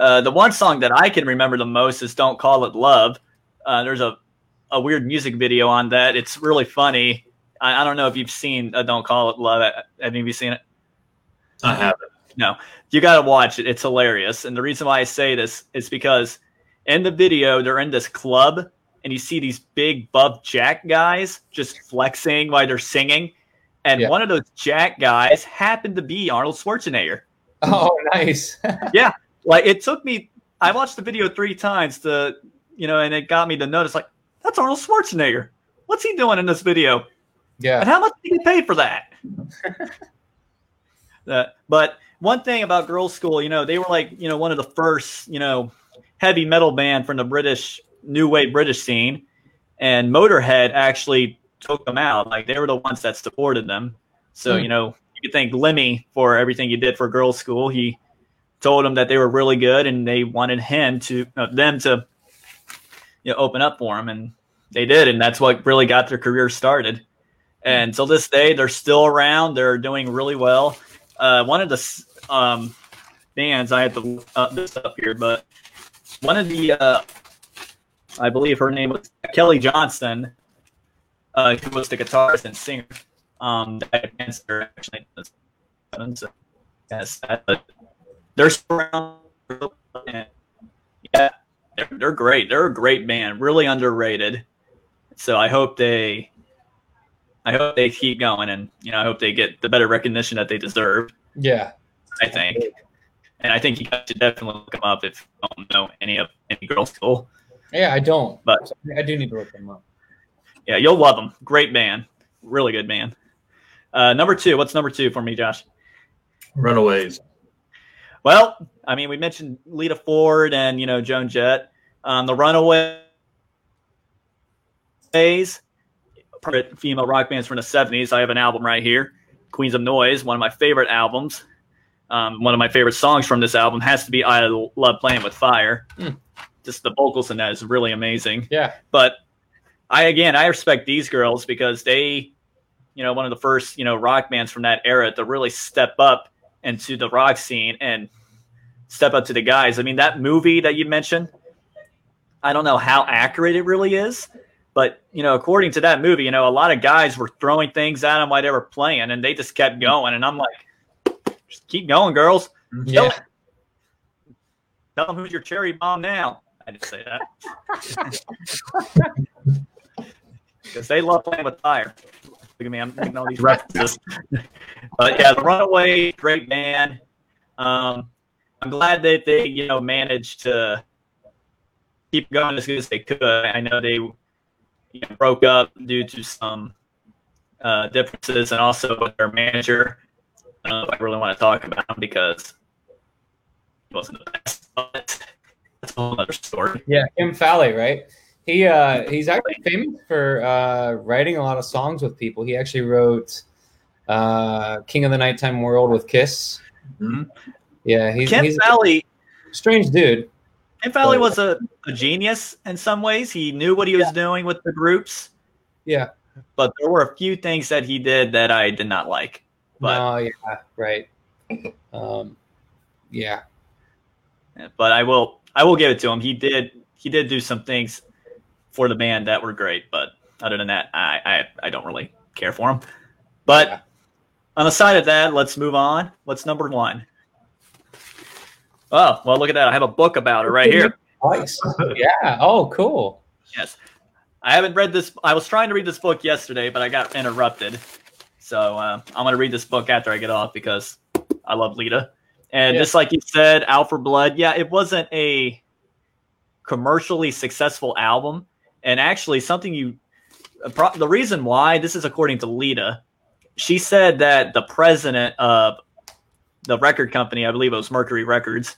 Uh, the one song that I can remember the most is "Don't Call It Love." Uh, there's a a weird music video on that. It's really funny. I, I don't know if you've seen uh, "Don't Call It Love." Have any you seen it? I haven't. No, you got to watch it. It's hilarious. And the reason why I say this is because in the video, they're in this club and you see these big buff jack guys just flexing while they're singing. And Yeah. one of those jack guys happened to be Arnold Schwarzenegger. Oh, nice. Like it took me, I watched the video three times to, you know, and it got me to notice, like, that's Arnold Schwarzenegger. What's he doing in this video? Yeah. And how much did he get paid for that? Uh, but one thing about Girls School, you know, they were like, you know, one of the first, you know, heavy metal band from the British new wave British scene, and Motorhead actually took them out. Like they were the ones that supported them. So Hmm. you know, you could thank Lemmy for everything he did for Girls School. He told them that they were really good, and they wanted him to uh, them to you know open up for him, and they did, and that's what really got their career started. And till this day, they're still around. They're doing really well. Uh, one of the um, bands I have to up this up here, but one of the uh, I believe her name was Kelly Johnson, uh, who was the guitarist and singer. Um, that cancer actually. So, yes, but they're still around. And yeah, they're, they're great. They're a great band, really underrated. So I hope they, I hope they keep going, and you know, I hope they get the better recognition that they deserve. Yeah. I think. and I think you guys should definitely look them up if you don't know any of any girls school. Yeah, I don't, But- I do need to look them up. Yeah, you'll love them. Great band, really good band. Uh, number two, what's number two for me, Josh? Runaways. Well, I mean, we mentioned Lita Ford and you know Joan Jett. Um, the Runaways, female rock bands from the '70s. I have an album right here, Queens of Noise, one of my favorite albums. Um, one of my favorite songs from this album has to be "I Love Playing with Fire." Hmm. Just the vocals in that is really amazing. Yeah, But I again, I respect these girls because they, you know, one of the first you know rock bands from that era to really step up into the rock scene and step up to the guys. I mean, that movie that you mentioned, I don't know how accurate it really is, but you know, according to that movie, you know, a lot of guys were throwing things at them while they were playing, and they just kept mm-hmm. going. And I'm like, just keep going, girls. Mm-hmm. Tell, yeah. tell them who's your cherry bomb now. I didn't say that. Because they love playing with fire. Look at me, I'm making all these references. But yeah, the Runaway, great band. Um, I'm glad that they, you know, managed to keep going as good as they could. I know they you know, broke up due to some uh, differences and also with their manager. I if I really want to talk about him because he wasn't the best. But that's a whole other story. Yeah, Kim Fowley, right? He uh he's actually famous for uh writing a lot of songs with people. He actually wrote uh King of the Nighttime World with Kiss. Mhm. Yeah, he's, Ken he's Valley, a strange dude. Kim Fowley was a, a genius in some ways. He knew what he was doing with the groups, Yeah. but there were a few things that he did that I did not like. But no, yeah, right. Um yeah. but I will I will give it to him. He did he did do some things for the band that were great, but other than that, I I, I don't really care for him. But Yeah. On the side of that, let's move on. What's number one? Oh, well, look at that. I have a book about it right here. Twice. yeah. Oh, cool. Yes. I haven't read this. I was trying to read this book yesterday, but I got interrupted. So uh, I'm going to read this book after I get off because I love Lita. And Yeah. just like you said, Out for Blood, yeah, it wasn't a commercially successful album. And actually, something you, the reason why, this is according to Lita, she said that the president of the record company, I believe it was Mercury Records,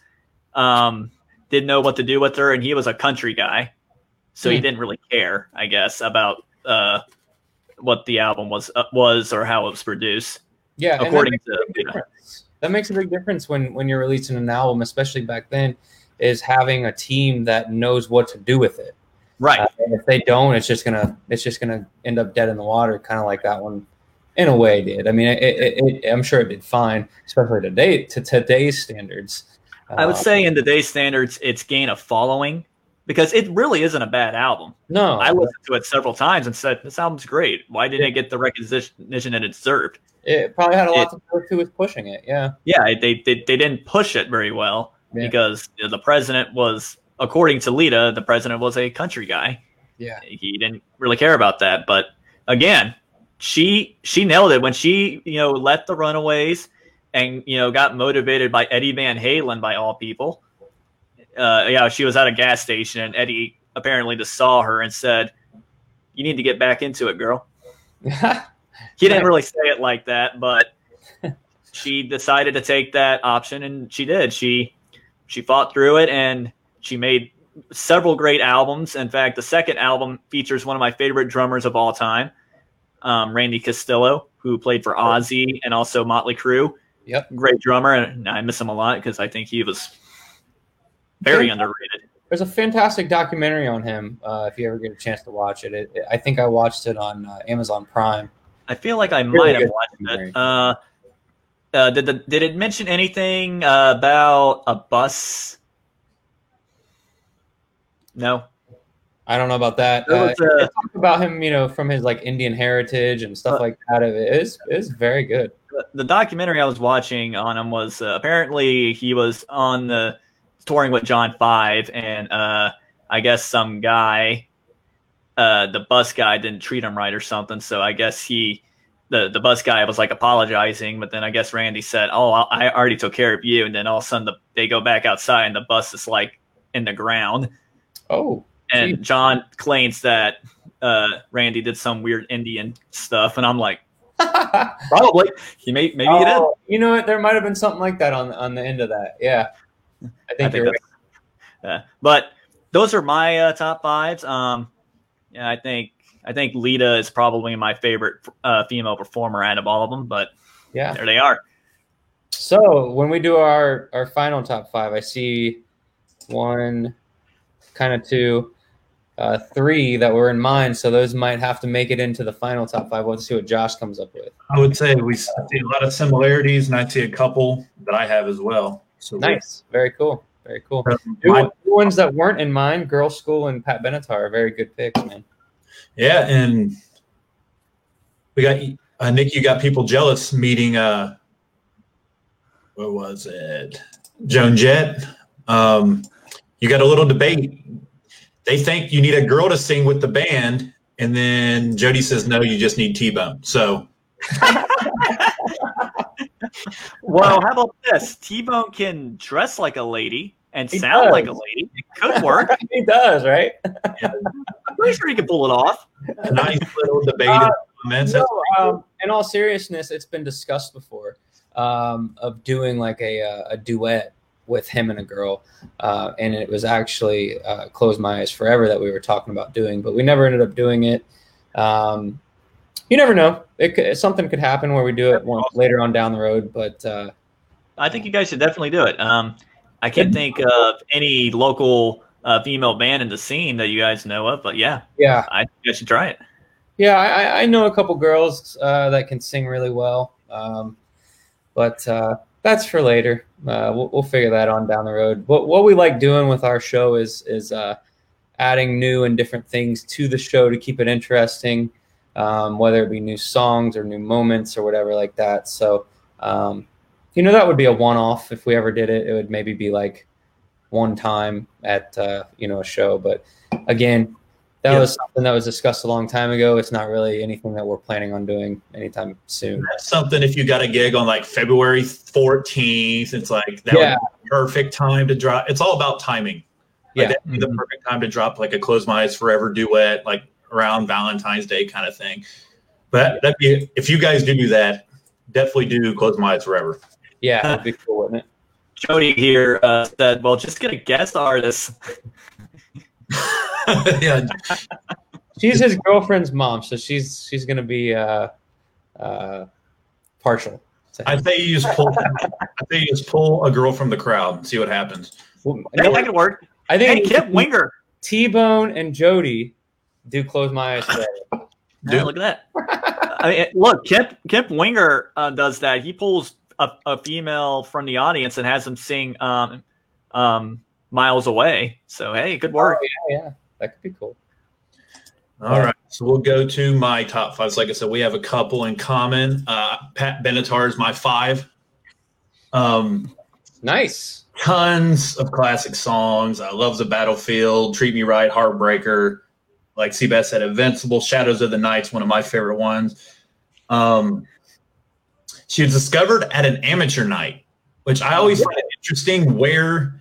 um, didn't know what to do with her, and he was a country guy so he Hmm. didn't really care, I guess, about uh, what the album was uh, was or how it was produced. Yeah. According to- big difference. That makes a big difference when when you're releasing an album, especially back then, is having a team that knows what to do with it. Right. Uh, if they don't, it's just gonna it's just gonna end up dead in the water, kind of like that one, in a way did. I mean, it, it, it, I'm sure it did fine, especially today to today's standards. I would Uh, say in today's standards, it's gained a following because it really isn't a bad album. no. I listened to it several times and said, "This album's great. Why didn't it get the recognition that it deserved?" it probably had a lot it- to do with who was pushing it. Yeah, Yeah, they they, they didn't push it very well Yeah. because the president was, according to Lita, the president was a country guy. yeah, he didn't really care about that. But again, she she nailed it when she you know left the Runaways and you know got motivated by Eddie Van Halen by all people. Uh, yeah, she was at a gas station and Eddie apparently just saw her and said, "You need to get back into it, girl." He didn't really say it like that, but she decided to take that option and she did. She she fought through it and she made several great albums. In fact, the second album features one of my favorite drummers of all time, um, Randy Castillo, who played for Ozzy and also Motley Crue. Yep. Great drummer, and I miss him a lot because I think he was very Yeah. underrated. There's a fantastic documentary on him. Uh, if you ever get a chance to watch it, it, it- I think I watched it on uh, Amazon Prime. I feel like I Really might have watched it. Uh, uh, did the, did it mention anything uh, about a bus? No. I don't know about that. There Uh, was a- it talked about him, you know, from his like Indian heritage and stuff Uh, like that. It is is very good. the- documentary I was watching on him was uh, apparently he was on the touring with John Five, and uh, I guess some guy, uh, the bus guy, didn't treat him right or something. So I guess he the the bus guy was like apologizing, but then I guess Randy said, "Oh, I, I already took care of you," and then all of a sudden the, they go back outside and the bus is like in the ground. Oh, And Gee. John claims that uh, Randy did some weird Indian stuff, and I'm like, probably he may maybe he did. Oh, you know what? There might have been something like that on on the end of that. Yeah, I I think, think you're right. that's, uh, but those are my uh, top fives. Um, yeah, I think I think Lita is probably my favorite uh, female performer out of all of them. But Yeah. there they are. So when we do our our final top five, I see one, kind of two, uh, three that were in mind. So those might have to make it into the final top five. We'll see what Josh comes up with. I would say we see a lot of similarities, and I see a couple that I have as well. So Nice, very cool, very cool. Um, Two my- two ones that weren't in mine, Girlschool and Pat Benatar, are very good picks, man. Yeah, and we got uh, Nick. You got people jealous meeting. Uh, what was it? Joan Jett. Um, you got a little debate. They think you need a girl to sing with the band, and then Jody says no. You just need T Bone. So Well, how about this? T Bone can dress like a lady and He sound does. like a lady. It could work. he does, right? I'm pretty sure he can pull it off. a nice little debate. Uh, in. No, um, in all seriousness, it's been discussed before um, of doing like a, uh, a duet with him and a girl, uh, and it was actually uh, "Close My Eyes Forever" that we were talking about doing, but we never ended up doing it. Um, you never know; it could, something could happen where we do it one, later on down the road. But uh, I think you guys should definitely do it. Um, I can't think of any local uh, female band in the scene that you guys know of, but yeah, yeah, I think you should try it. Yeah, I, I- I know a couple girls uh, that can sing really well, um, but uh, that's for later. Uh, we'll, we'll figure that on down the road. What what we like doing with our show is is uh, adding new and different things to the show to keep it interesting, um, whether it be new songs or new moments or whatever like that. So, um, you know, that would be a one off if we ever did it. It would maybe be like one time at uh, you know a show, but again, that Yeah. was something that was discussed a long time ago. It's not really anything that we're planning on doing anytime soon. that's something. If you got a gig on like February 14th, it's like that Yeah. would be the perfect time to drop. It's all about timing. Yeah. Like, that'd be the perfect time to drop like a "Close My Eyes Forever" duet, like around Valentine's Day kind of thing. But that'd be if you guys do do that, definitely do "Close My Eyes Forever." Yeah, it'd be cool, wouldn't it? Jody here uh, said, "Well, just get a guest artist." Yeah, She's his girlfriend's mom, so she's she's gonna be uh, uh, partial. I think you just pull. I say you just pull a girl from the crowd and see what happens. Well, Hey, that could work. I Hey, think Kip Winger. T Bone and Jody do close my eyes today. Yeah, look at that. I mean, look, Kip Kip Winger uh, does that. He pulls a, a female from the audience and has them sing um, um, "Miles Away." So hey, good work. yeah, yeah, that could be cool. All right, so we'll go to my top five. Like I said, we have a couple in common. Uh, Pat Benatar is my five. Um, Nice. tons of classic songs. I love the battlefield, treat me right, heartbreaker. Like Seabass said, Invincible, Shadows of the Nights, one of my favorite ones. Um, she was discovered at an amateur night, which I always find interesting where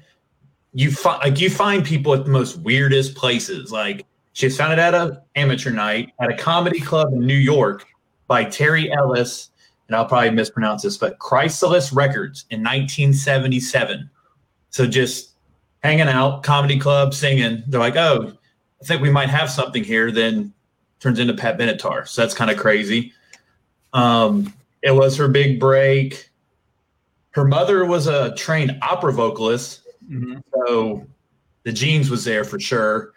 you find like you find people at the most weirdest places. Like she was founded at an amateur night at a comedy club in New York by Terry Ellis, and I'll probably mispronounce this, but Chrysalis Records in 1977. So just hanging out, comedy club, singing. They're like, oh, I think we might have something here. Then turns into Pat Benatar. So that's kind of crazy. Um, it was her big break. Her mother was a trained opera vocalist, so the genes was there for sure.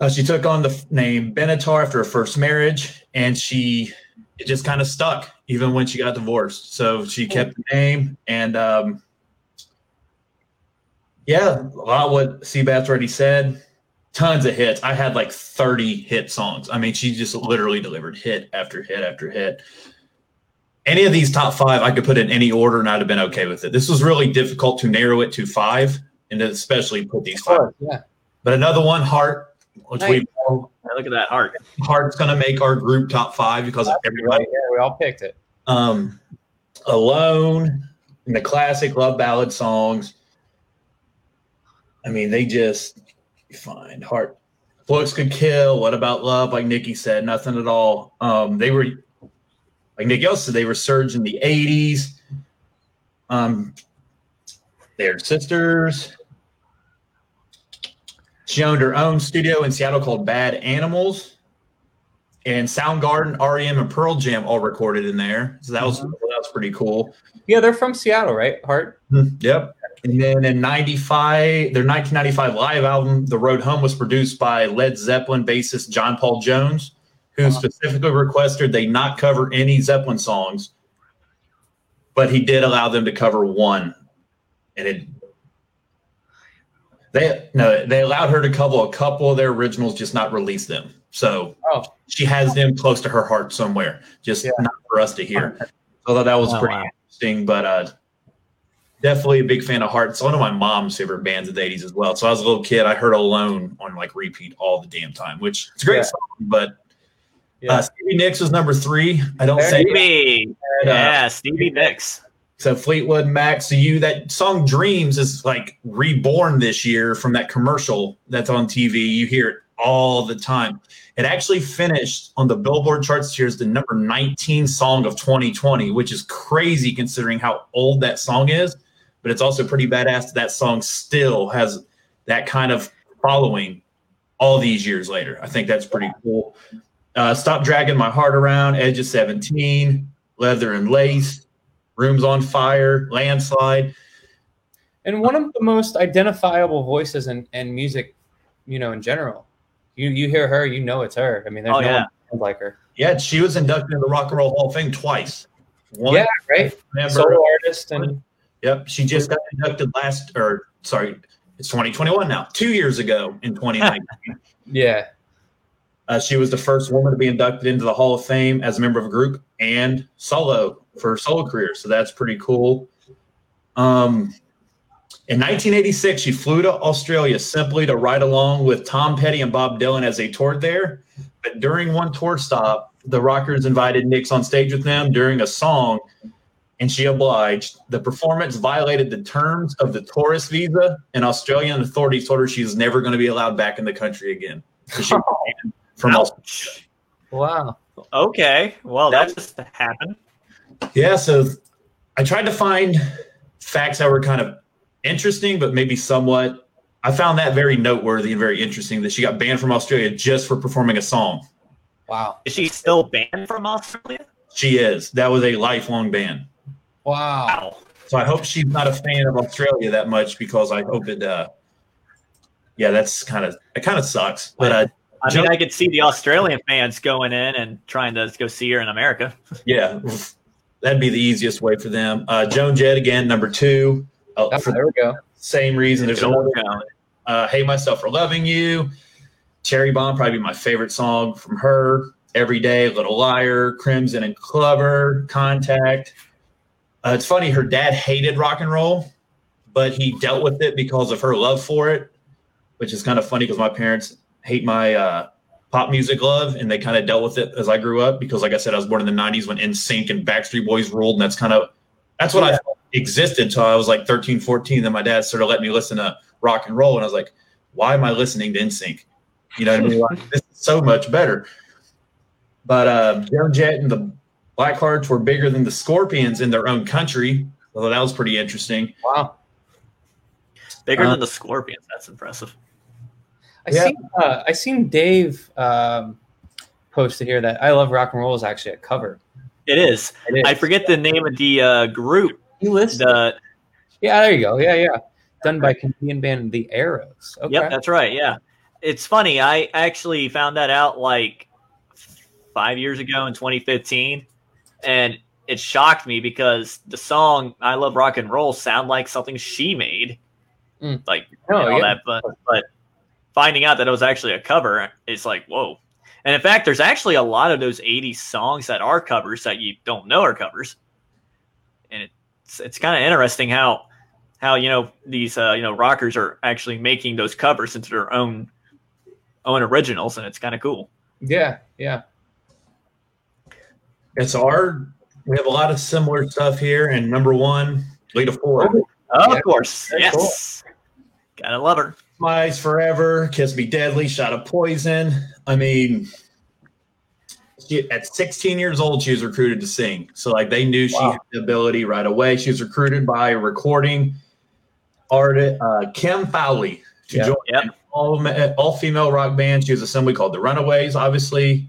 Uh, she took on the f- name Benatar after her first marriage, and she it just kind of stuck even when she got divorced. So she kept the name, and um, yeah, a lot of what Seabass already said. Tons of hits. I had like 30 hit songs. I mean, she just literally delivered hit after hit after hit. Any of these top five, I could put in any order, and I'd have been okay with it. This was really difficult to narrow it to five, and especially put these five course, yeah. but another one, Heart, which Nice. we've know, Look at that heart. Heart's gonna make our group top five because of everybody. Yeah, we all picked it. Um, Alone and the classic love ballad songs. I mean, they just find heart. Looks could kill. What about love? Like Nikki said, nothing at all. Um, they were like Nick else said, they were surged in the '80s. Um, they're sisters. She owned her own studio in Seattle called Bad Animals. And Soundgarden, REM, and Pearl Jam all recorded in there. So that was Mhm. that was pretty cool. Yeah, they're from Seattle, right? Heart. Yep. And then in 95, their 1995 live album, The Road Home, was produced by Led Zeppelin bassist John Paul Jones, who specifically requested they not cover any Zeppelin songs, but he did allow them to cover one. And it they no, they allowed her to cover a couple of their originals, just not release them. So Oh, she has them close to her heart somewhere, just Yeah. not for us to hear. Thought that was Oh, pretty wow. interesting, but uh, definitely a big fan of Heart. It's one of my mom's favorite bands of the 80s as well. So I was a little kid, I heard Alone on like repeat all the damn time, which it's a great Yeah. song, but yeah. uh, Stevie Nicks was number three. I don't There Stevie. that, uh, Yeah, Stevie Nicks. so Fleetwood Mac. So you that song Dreams is like reborn this year from that commercial that's on TV. You hear it all the time. It actually finished on the Billboard charts year as the number 19 song of 2020, which is crazy considering how old that song is. But it's also pretty badass that that song still has that kind of following all these years later. I think that's pretty cool. Uh, Stop Dragging My Heart Around, Edge of 17, Leather and Lace, Rooms on Fire, Landslide. and one of the most identifiable voices in, in music, you know, in general. You you hear her, you know it's her. I mean, there's Oh, no yeah. one sounds like her. Yeah, she was inducted in the Rock and Roll Hall of Fame twice. One yeah, right. member- Solo artist and Yep, she just got inducted last, or sorry, it's 2021 now. Two years ago in 2019, yeah, uh, she was the first woman to be inducted into the Hall of Fame as a member of a group and solo for her solo career. So that's pretty cool. Um, in 1986, she flew to Australia simply to ride along with Tom Petty and Bob Dylan as they toured there. But during one tour stop, the Rockers invited Nicks on stage with them during a song, and she obliged. The performance violated the terms of the tourist visa, and Australian authorities told her she was never going to be allowed back in the country again. So she from Australia. Ouch. wow. Okay. Well, that just happened. Yeah, so I tried to find facts that were kind of interesting, but maybe somewhat. I found that very noteworthy and very interesting that she got banned from Australia just for performing a song. Wow. Is she still banned from Australia? She is. That was a lifelong ban. Wow. Wow. So I hope she's not a fan of Australia that much because I hope it. uh Yeah, that's kind of it. Kind of sucks, but uh, I mean, I could see the Australian fans going in and trying to go see her in America. yeah, that'd be the easiest way for them. Uh Joan Jett again, number two. Uh, Oh, there we go. same reason. There's Good old another uh, Hate Myself for Loving You. Cherry Bomb, probably my favorite song from her. Every Day, Little Liar, Crimson and Clover, Contact. Uh, it's funny, her dad hated rock and roll, but he dealt with it because of her love for it, which is kind of funny because my parents hate my uh, pop music love and they kind of dealt with it as I grew up because, like I said, I was born in the 90s when NSYNC and Backstreet Boys ruled, and that's kind of that's what I existed until I was like 13, 14. Then my dad started letting me listen to rock and roll, and I was like, why am I listening to NSYNC? You know what I mean? Like, this is so much better. But uh, Joan Jett and the Blackhearts were bigger than the Scorpions in their own country. Although that was pretty interesting. Wow. Bigger Uh, than the Scorpions. That's impressive. I Yeah. seen uh, I seen Dave um, post to here that I love rock and roll is actually a cover. It is. It is. I forget the name of the uh, group. You listed. The yeah, there you go. Yeah, yeah. Done by Canadian band The Arrows. Okay. Yep, that's right. Yeah. It's funny. I actually found that out like five years ago in 2015. And it shocked me because the song I Love Rock and Roll sound like something she made. Mm. Like Oh, all yeah. that. But, but finding out that it was actually a cover, it's like, whoa. And in fact, there's actually a lot of those 80s songs that are covers that you don't know are covers. And it's, it's kind of interesting how how you know these uh, you know rockers are actually making those covers into their own own originals, and it's kind of cool. Yeah, yeah. It's our. We have a lot of similar stuff here, and number one, Lita Ford. Oh, Yeah, of course, yes, gotta love her. My Eyes Forever, Kiss Me Deadly, Shot of Poison. I mean, she, at 16 years old, she was recruited to sing. So, like, they knew she had the ability right away. She was recruited by a recording artist, uh, Kim Fowley, to Yeah. join Yep. an all, all female rock band. She was a assembly called The Runaways, obviously.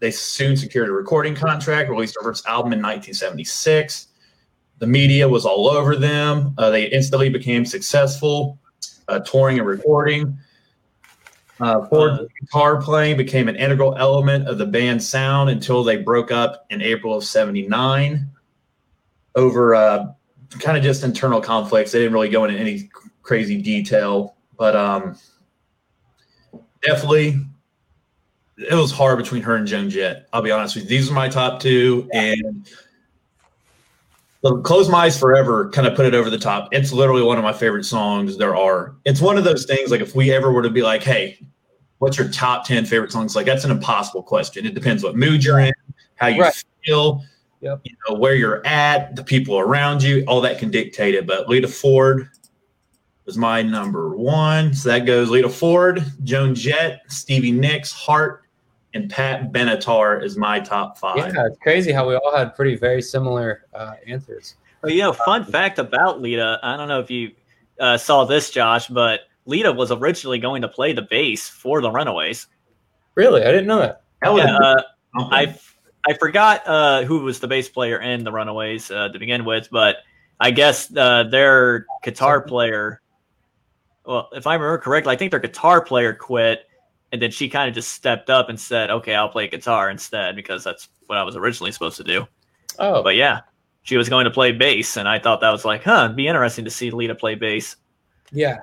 They soon secured a recording contract, released her first album in 1976. The media was all over them. Uh, they instantly became successful, uh, touring and recording. Uh, Ford's Uh, guitar playing became an integral element of the band's sound until they broke up in April of 79 over uh, kind of just internal conflicts. They didn't really go into any crazy detail, but um, definitely it was hard between her and Joan Jett. I'll be honest with you. These are my top two, and the Close My Eyes Forever kind of put it over the top. It's literally one of my favorite songs there are. It's one of those things like if we ever were to be like, hey, what's your top 10 favorite songs? Like that's an impossible question. It depends what mood you're in, how you Right. feel, Yep. you know, where you're at, the people around you, all that can dictate it. But Lita Ford was my number one. So that goes Lita Ford, Joan Jett, Stevie Nicks, Heart, and Pat Benatar is my top five. Yeah, it's crazy how we all had pretty very similar uh, answers. But you know, fun fact about Lita, I don't know if you uh, saw this, Josh, but Lita was originally going to play the bass for the Runaways. Really, I didn't know that. That was Yeah, uh. I I forgot uh, who was the bass player in the Runaways uh, to begin with, but I guess uh, their guitar player. Well, if I remember correctly, I think their guitar player quit, and then she kind of just stepped up and said, "Okay, I'll play guitar instead," because that's what I was originally supposed to do. Oh, But yeah, she was going to play bass, and I thought that was like, huh, it'd be interesting to see Lita play bass. yeah,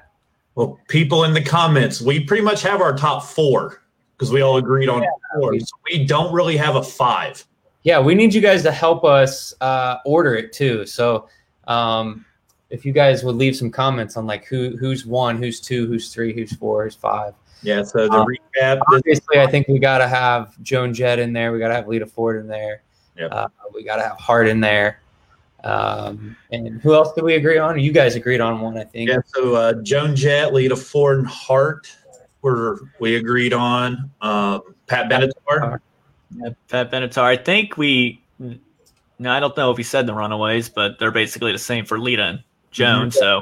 Well, people in the comments, we pretty much have our top four because we all agreed on four. So we don't really have a five. yeah. We need you guys to help us uh, order it too. So, um, if you guys would leave some comments on like who who's one, who's two, who's three, who's four, who's five. Yeah. So the Um, recap. Obviously, I think we got to have Joan Jett in there. We got to have Lita Ford in there. Yep. Uh, we got to have Heart in there. Um, and who else did we agree on? You guys agreed on one, I think. yeah. So uh, Joan Jett, Lita Ford, and Heart were we agreed on. Um, Pat Benatar. Yeah, Pat Benatar. I think we. No, I don't know if he said the Runaways, but they're basically the same for Lita and Joan. So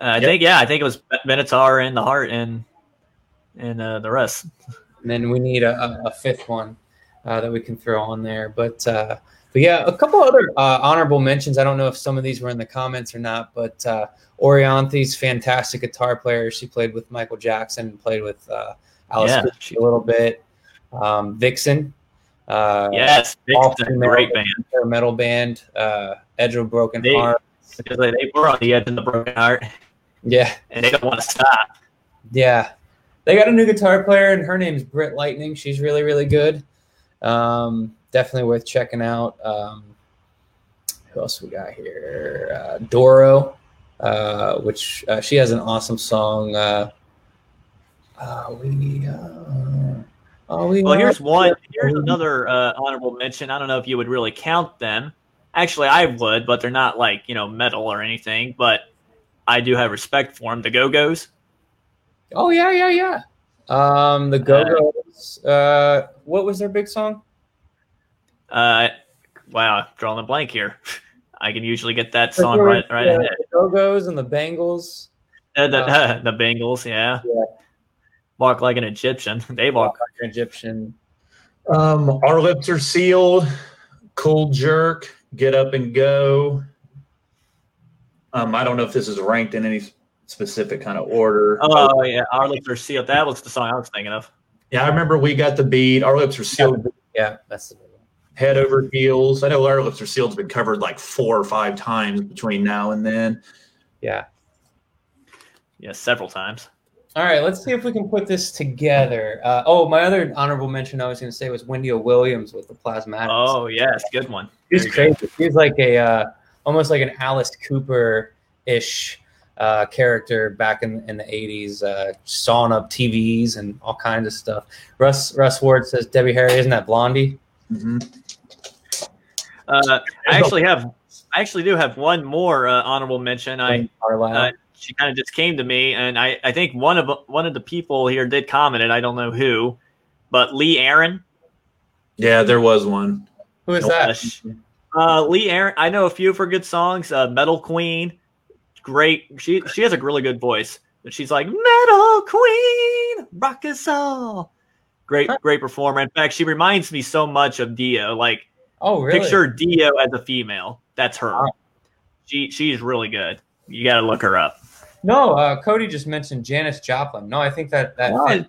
uh, I Yep. think, yeah, I think it was Benatar and the Heart and and uh, the rest. And then we need a, a, fifth one uh, that we can throw on there. But uh, but yeah, a couple other uh, honorable mentions. I don't know if some of these were in the comments or not, but uh, Orianthi's fantastic guitar player. She played with Michael Jackson, played with uh, Alice Yeah, Cooper a little bit. Um, Vixen, uh, Yes, it's great band. metal band. Uh, Edge of Broken They- Heart. Because they, they were on the edge of the broken heart, Yeah, and they don't want to stop. Yeah, they got a new guitar player, and her name's Britt Lightning. She's really, really good. Um, definitely worth checking out. Um, who else we got here? Uh, Doro, uh, which uh, she has an awesome song. Uh, uh, we, uh, oh, we Well, here's one. Here's another uh, honorable mention. I don't know if you would really count them. Actually, I would, but they're not like you know metal or anything. But I do have respect for them. The Go Go's. Oh yeah, yeah, yeah. Um, the Go Go's. Uh, what was their big song? Uh, wow, drawing a blank here. I can usually get that song right right Yeah, ahead. The Go Go's and the Bangles. Uh, the, the Bangles, yeah. Yeah. Walk like an Egyptian. They walk. Walk like an Egyptian. Um, our lips are sealed. Cool jerk. Get up and go. Um, I don't know if this is ranked in any specific kind of order. Oh yeah, our lips are sealed. That was the song I was thinking of. Yeah, I remember we got the beat. Our lips are sealed. Yeah, that's the one. Head over heels. I know our lips are sealed has been covered like four or five times between now and then. Yeah. Yeah, several times. All right, let's see if we can put this together. Uh, oh, my other honorable mention I was going to say was Wendy O. Williams with the Plasmatics. Oh yes, good one. she's Very good. crazy. She's like a uh, almost like an Alice Cooper ish uh, character back in, in the 80s, uh, sawing up TVs and all kinds of stuff. Russ Russ Ward says, Debbie Harry, isn't that Blondie? Mhm. Uh, I actually have, I actually do have one more uh, honorable mention. I uh, she kind of just came to me, and I, I think one of one of the people here did comment it. I don't know who, but Lee Aaron. Yeah, there was one. Who is that? uh, Lee Aaron. I know a few of her good songs. Uh, Metal Queen, great. She she has a really good voice. But she's like Metal Queen, rock us all. Great, great performer. In fact, she reminds me so much of Dio. Like Oh, really? picture Dio as a female. That's her. Wow. She she's really good. You got to look her up. No, uh, Cody just mentioned Janis Joplin. No, I think that that Oh,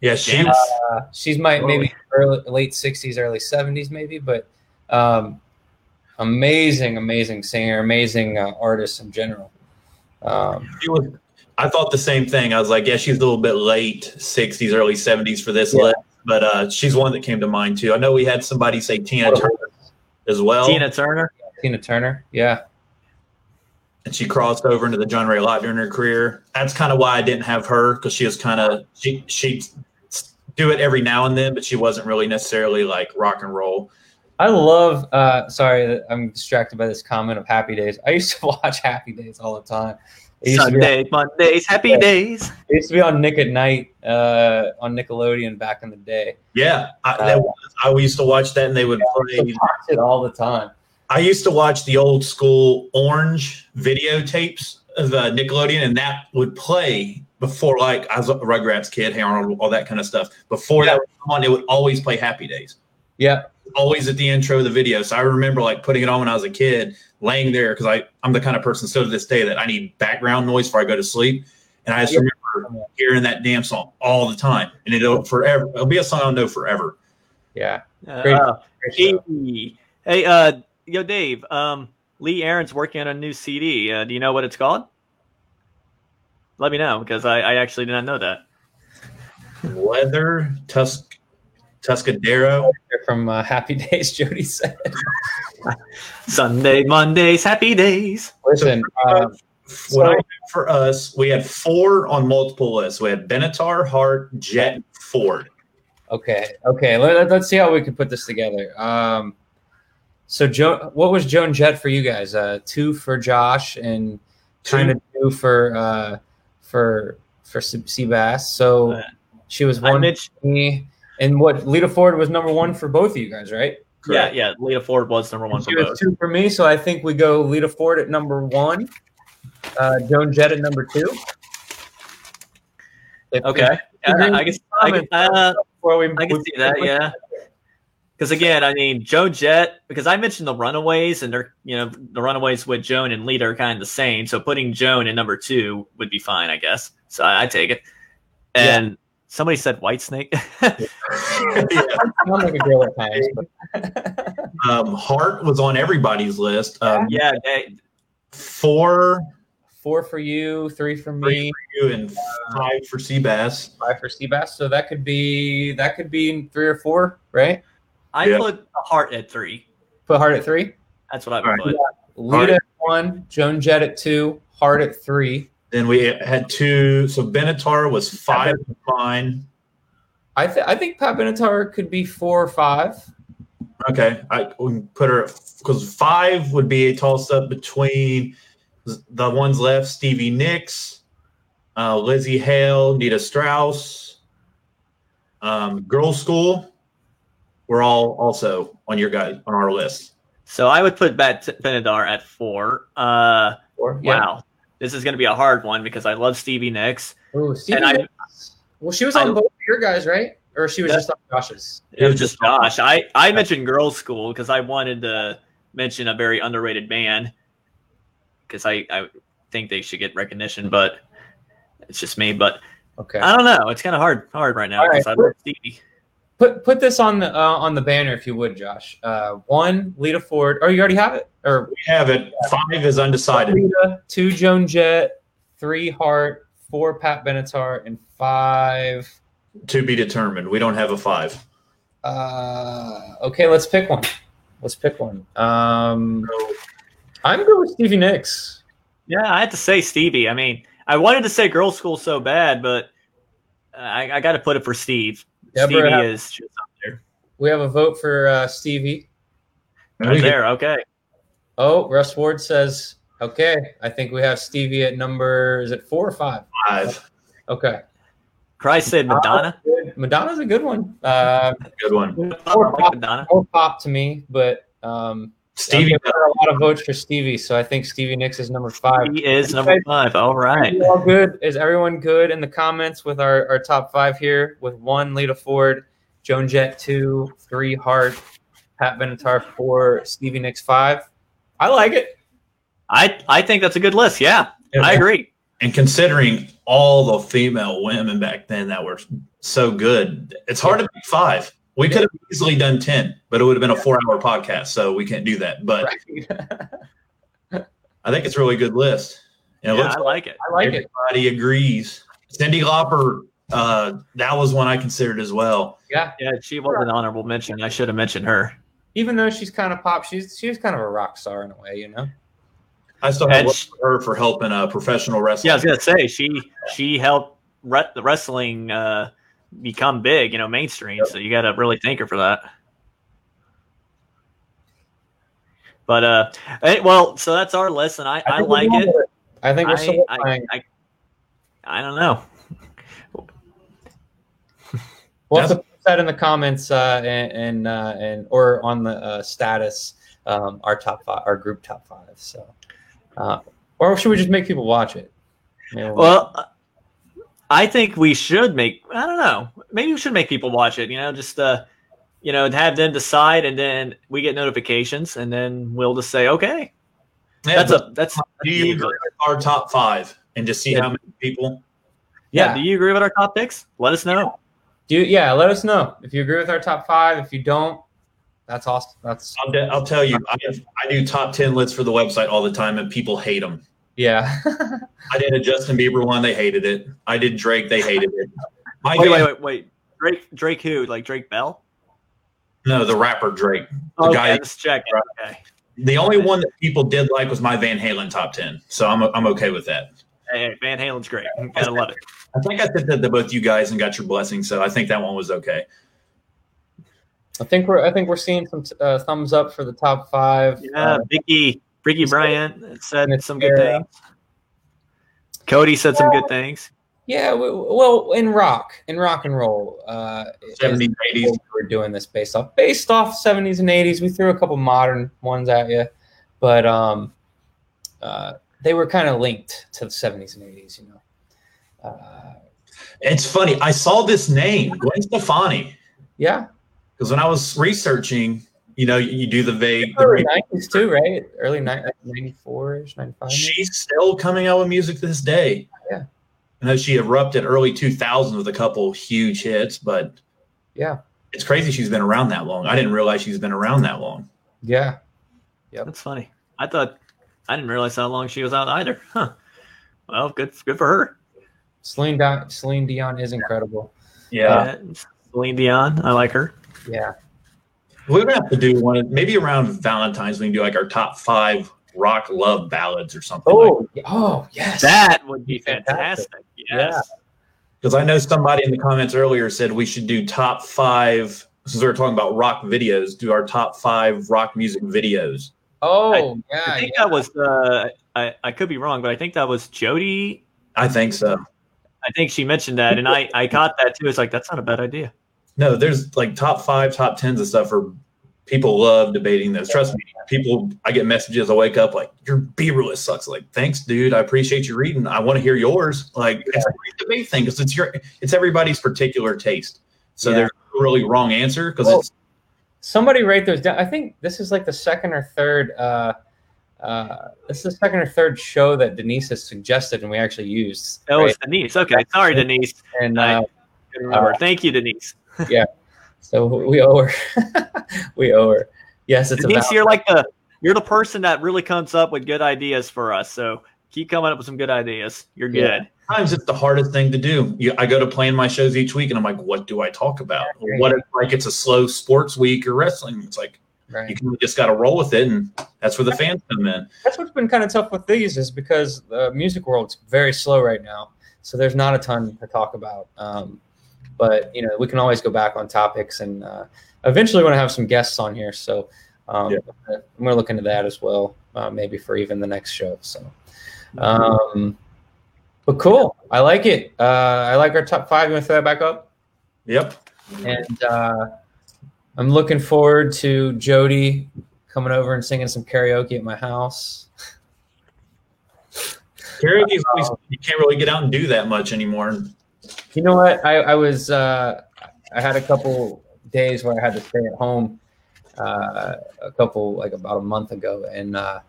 Yeah, she was. uh, she's might maybe early late sixties, early seventies, maybe, but um, amazing, amazing singer, amazing uh, artist in general. Um, She was. I thought the same thing. I was like, yeah, she's a little bit late '60s, early '70s for this Yeah. list, but uh, she's one that came to mind too. I know we had somebody say Tina Turner as well, Tina Turner. Tina Turner, yeah, and she crossed over into the genre a lot during her career. That's kind of why I didn't have her because she was kind of she she do it every now and then, but she wasn't really necessarily like rock and roll. I love. Uh, sorry, I'm distracted by this comment of Happy Days. I used to watch Happy Days all the time. It used, to be, Sunday, Mondays, happy Yeah. days. it used to be on Nick at Night uh, on Nickelodeon back in the day. Yeah, I, Uh, that was, I used to watch that, and they would I play. watch it all the time. I used to watch the old school orange videotapes of uh, Nickelodeon, and that would play before, like, I was a Rugrats kid, Hey Arnold, all that kind of stuff. Before Yeah. that would come on, it would always play Happy Days, Yeah, always at the intro of the video. So I remember, like, putting it on when I was a kid, laying there, because I I'm the kind of person still to this day that I need background noise before I go to sleep. And I just Yeah. remember hearing that damn song all the time. And it'll forever, it'll be a song I'll know forever. yeah. Uh, Great. Great hey, hey, uh, yo, Dave. Um, Lee Aaron's working on a new CD. Uh, do you know what it's called? Let me know because I, I actually did not know that. Leather, Tusk, Tuscadero. They're From uh, Happy Days, Jody said. Sunday, Mondays, happy days. Listen, uh, What I So- for us, we had four on multiple lists. We had Benatar, Heart, Jett, Ford. Okay. Okay. Let, us see how we can put this together. Um, so, Joe, what was Joan Jett for you guys? Uh, two for Josh and kind of two for uh, for for Se- Seabass. So Uh, she was I one mentioned, for me, and what Lita Ford was number one for both of you guys, right? yeah, yeah. Lita Ford was number one for She was both. two for me, so I think we go Lita Ford at number one, uh, Joan Jett at number two. If- Okay, if- I, I guess I, can- uh, before we, I can see that. Yeah. Because again, I mean, Joan Jett, because I mentioned the Runaways, and they're, you know, the Runaways with Joan and Lita are kind of the same. So putting Joan in number two would be fine, I guess. So I, I take it. And somebody said Whitesnake. Yeah. Sounds like a girl at times. But um, Heart was on everybody's list. Um, yeah, they, Four Four for you, three for Three me, for you and five for Seabass. five for Seabass. So that could be that could be three or four, right? I Yeah. put a heart at three. Put Heart at three. That's what I would All right. put. Lita at one, Joan Jett at two, Heart at three. Then we had two. So Benatar was five of mine. I th- I think Pat Benatar could be four or five. Okay, I we can put her because five would be a toss up between the ones left: Stevie Nicks, uh, Lzzy Hale, Nita Strauss, um, Girlschool. We're all also on your guys on our list. So I would put Pat Benatar at four. Uh, Four. Yeah. wow. This is going to be a hard one because I love Stevie Nicks. Ooh, Stevie And I- well, she was on I- both of your guys, right? Or she was Yeah. just on Josh's. It was just Josh. I, I mentioned Girlschool because I wanted to mention a very underrated band because I, I think they should get recognition, but it's just me. But Okay. I don't know. It's kind of hard hard right now All right. because I love Stevie. Put put this on the uh, on the banner if you would, Josh. Uh, one, Lita Ford. Oh, you already have it. Or We have it. Five is undecided. Lita, two Joan Jett, three Heart, four Pat Benatar, and five. To be determined. We don't have a five. Uh, okay, let's pick one. Let's pick one. Um, I'm good with Stevie Nicks. Yeah, I had to say Stevie. I mean, I wanted to say Girlschool so bad, but I, I got to put it for Steve. Deborah, Stevie is just up there. We have a vote for uh, Stevie. Right there. Okay. Oh, Russ Ward says, okay, I think we have Stevie at number, is it four or five? Five. Okay. Christ said Madonna. Madonna's a good one. Uh, Good one. more, like pop, Madonna. more pop to me, but um, Stevie. I've got a lot of votes for Stevie, so I think Stevie Nicks is number five. He is number five. All right. Are you all good? Is everyone good in the comments with our, our top five here? With one, Lita Ford, Joan Jett two, three, Heart, Pat Benatar four, Stevie Nicks five. I like it. I I think that's a good list. Yeah, I agree. And considering all the female women back then that were so good, it's hard to pick five. We could have easily done 10, but it would have been a four hour podcast. So we can't do that. But I think it's a really good list. And Yeah, looks I like it. I like it. everybody agrees. Cyndi Lauper, uh, that was one I considered as well. Yeah. Yeah, she was an honorable mention. I should have mentioned her. Even though she's kind of pop, she's she's kind of a rock star in a way, you know. I still have And love she- for her for helping uh, professional wrestling. Yeah, I was gonna say she she helped re- the wrestling uh, become big, you know, mainstream. So you got to really thank her for that. But uh, eh, well, so that's our list, and I, I, like going it. I think we're I, I. I, I don't know. We'll have to put that in the comments uh, and and, uh, and or on the uh, status um, our top five, our group top five. So, uh, or should we just make people watch it? Maybe we'll- Well, I think we should make. I don't know. Maybe we should make people watch it. You know, just uh, you know, have them decide, and then we get notifications, and then we'll just say, okay, Yeah, that's a that's. do you agree with our top five and just see Yeah. how many people? yeah. Yeah. Do you agree with our top picks? Let us know. Do you, yeah, let us know if you agree with our top five. If you don't, that's awesome. That's I'll, I'll tell you, I, I do top 10 lists for the website all the time and people hate them. yeah. I did a Justin Bieber one, they hated it. I did Drake, they hated it. My Wait, band- wait, wait, wait. Drake, Drake, who? Like Drake Bell? No, the rapper Drake. The okay, guy, let's check. it. Okay. the only one that people did like was my Van Halen top 10. So I'm, I'm okay with that. Hey, hey, Van Halen's great. Gotta love it. I think I said that to both you guys and got your blessing. So I think that one was okay. I think we're I think we're seeing some uh, thumbs up for the top five. Yeah, Uh, Vicky, Ricky Bryant said it's some good fair. things. Cody said some good things. yeah. Well, in rock, in rock and roll, uh, 70s, 80s. what we're doing this based off based off 70s and 80s we threw a couple modern ones at you but um uh they were kind of linked to the 70s and 80s you know uh It's funny. I saw this name, Gwen Stefani, yeah because when I was researching, you know, you, you do the vague. early vague- 90s too right early ni- 94ish 95? She's still coming out with music to this day. Yeah. I know she erupted early 2000s with a couple huge hits, but yeah it's crazy she's been around that long. I didn't realize she's been around that long. Yeah. Yeah That's funny. I thought I didn't realize how long she was out either. Huh. Well, good good for her. Celine, Dion, Celine Dion is incredible Yeah. Celine Dion. I like her. yeah We're gonna have to do one maybe around Valentine's. We can do like our top five rock love ballads or something. oh oh yes That would be Fantastic. fantastic. Yes. Because I know somebody in the comments earlier said we should do top five. Since we were talking about rock videos, do our top five rock music videos. oh yeah I think yeah. that was uh I, I could be wrong, but I think that was Jody. I think so. I think she mentioned that and I, I caught that too. It's like that's not a bad idea. No, there's like top five, top tens and stuff. For people love debating those. Trust me, people. I get messages. I wake up like your Bieber list sucks. Like thanks, dude. I appreciate you reading. I want to hear yours. Like it's a great debate thing because it's your it's everybody's particular taste. So Yeah. there's no really wrong answer because Well, it's Somebody write those down. I think this is like the second or third. Uh, uh, this is the second or third show that Denise has suggested, and we actually used. That right? was Denise. Okay. Sorry, Denise. and I- uh, Good remember. Thank you, Denise. Yeah. So we owe her. we owe her. Yes, it's Denise, about. you're like the you're the person that really comes up with good ideas for us. So keep coming up with some good ideas. You're good. Yeah. sometimes it's the hardest thing to do. You, I go to plan my shows each week, and I'm like, what do I talk about? What if like it's a slow sports week or wrestling? It's like Right. You can just got to roll with it, and that's where the fans come in. That's what's been kind of tough with these is because the music world's very slow right now, so there's not a ton to talk about. Um, but you know, we can always go back on topics, and uh, eventually want to have some guests on here. So um, Yeah. I'm going to look into that as well, uh, maybe for even the next show. So, um, but cool, I like it. Uh, I like our top five. You want to throw that back up? Yep. and uh, I'm looking forward to Jody coming over and singing some karaoke at my house. Karaoke, is you can't really get out and do that much anymore. You know what? I, I was uh, I had a couple days where I had to stay at home. Uh, a couple like about a month ago, and uh,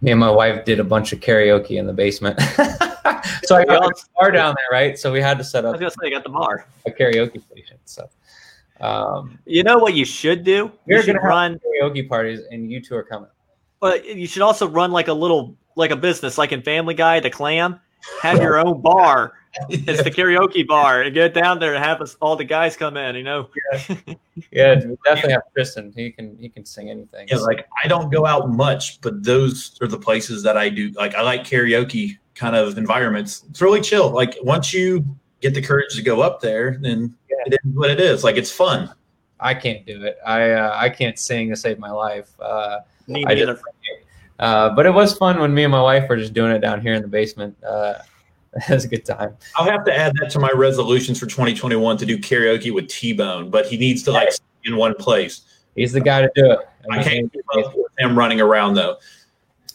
me and my wife did a bunch of karaoke in the basement. so I got a bar down there, right? So we had to set up. I up was gonna say, you got the bar. a karaoke station. So um, You know what you should do? You're should gonna run, karaoke parties, and you two are coming. but you should also run like a little, like a business, like in Family Guy, the Clam. Have your own bar. It's the karaoke bar, and get down there and have us all the guys come in. You know, Yeah, we definitely have Kristen. He can he can sing anything. Yeah, like I don't go out much, but those are the places that I do. Like I like karaoke kind of environments. It's really chill. Like once you get the courage to go up there, then it is what it is. Like it's fun. I can't do it. I uh, I can't sing to save my life. Uh, me I neither. just, uh, but it was fun when me and my wife were just doing it down here in the basement. Uh, it was a good time. I'll have to add that to my resolutions for 2021 to do karaoke with T Bone, but he needs to like stay in one place. He's the guy to do it. I can't keep up with him running around though.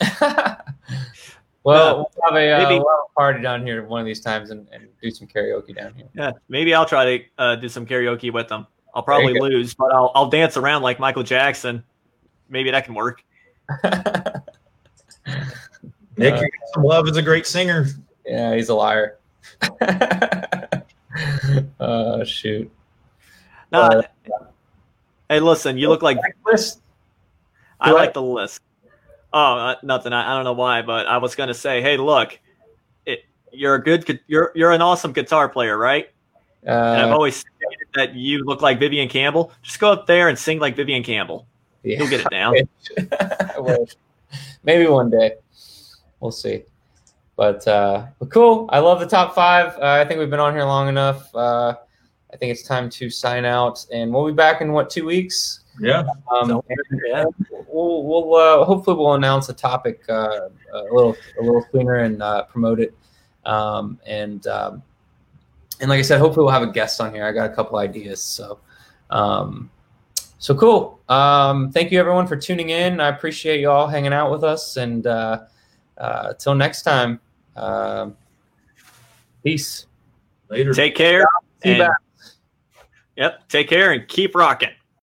well, we'll have a, uh, Maybe- we'll have a party down here one of these times and, and do some karaoke down here. Yeah, maybe I'll try to uh, do some karaoke with them. I'll probably lose, but I'll I'll dance around like Michael Jackson. Maybe that can work. Nick, Uh, you get some love is a great singer. yeah, he's a liar. oh shoot! No, Uh, hey, listen, you look like List. I like the list. Oh, uh, nothing. I, I don't know why, but I was going to say, hey, look, it, you're a good, you're you're an awesome guitar player, right? And I've Uh, always stated that you look like Vivian Campbell. Just go up there and sing like Vivian Campbell. yeah. You'll get it down. Maybe one day. We'll see. But uh, but cool. I love the top five. Uh, I think we've been on here long enough. Uh, I think it's time to sign out, and we'll be back in what two weeks. Yeah. Um, So, yeah. we'll, we'll uh, hopefully we'll announce a topic uh, a little a little sooner and uh, promote it. Um, and um, and like I said, hopefully we'll have a guest on here. I got a couple ideas, so um, so cool. Um, thank you everyone for tuning in. I appreciate you all hanging out with us, and uh, uh, till next time, um, peace. Later. Take care. See you and- back. Yep. Take care and keep rocking.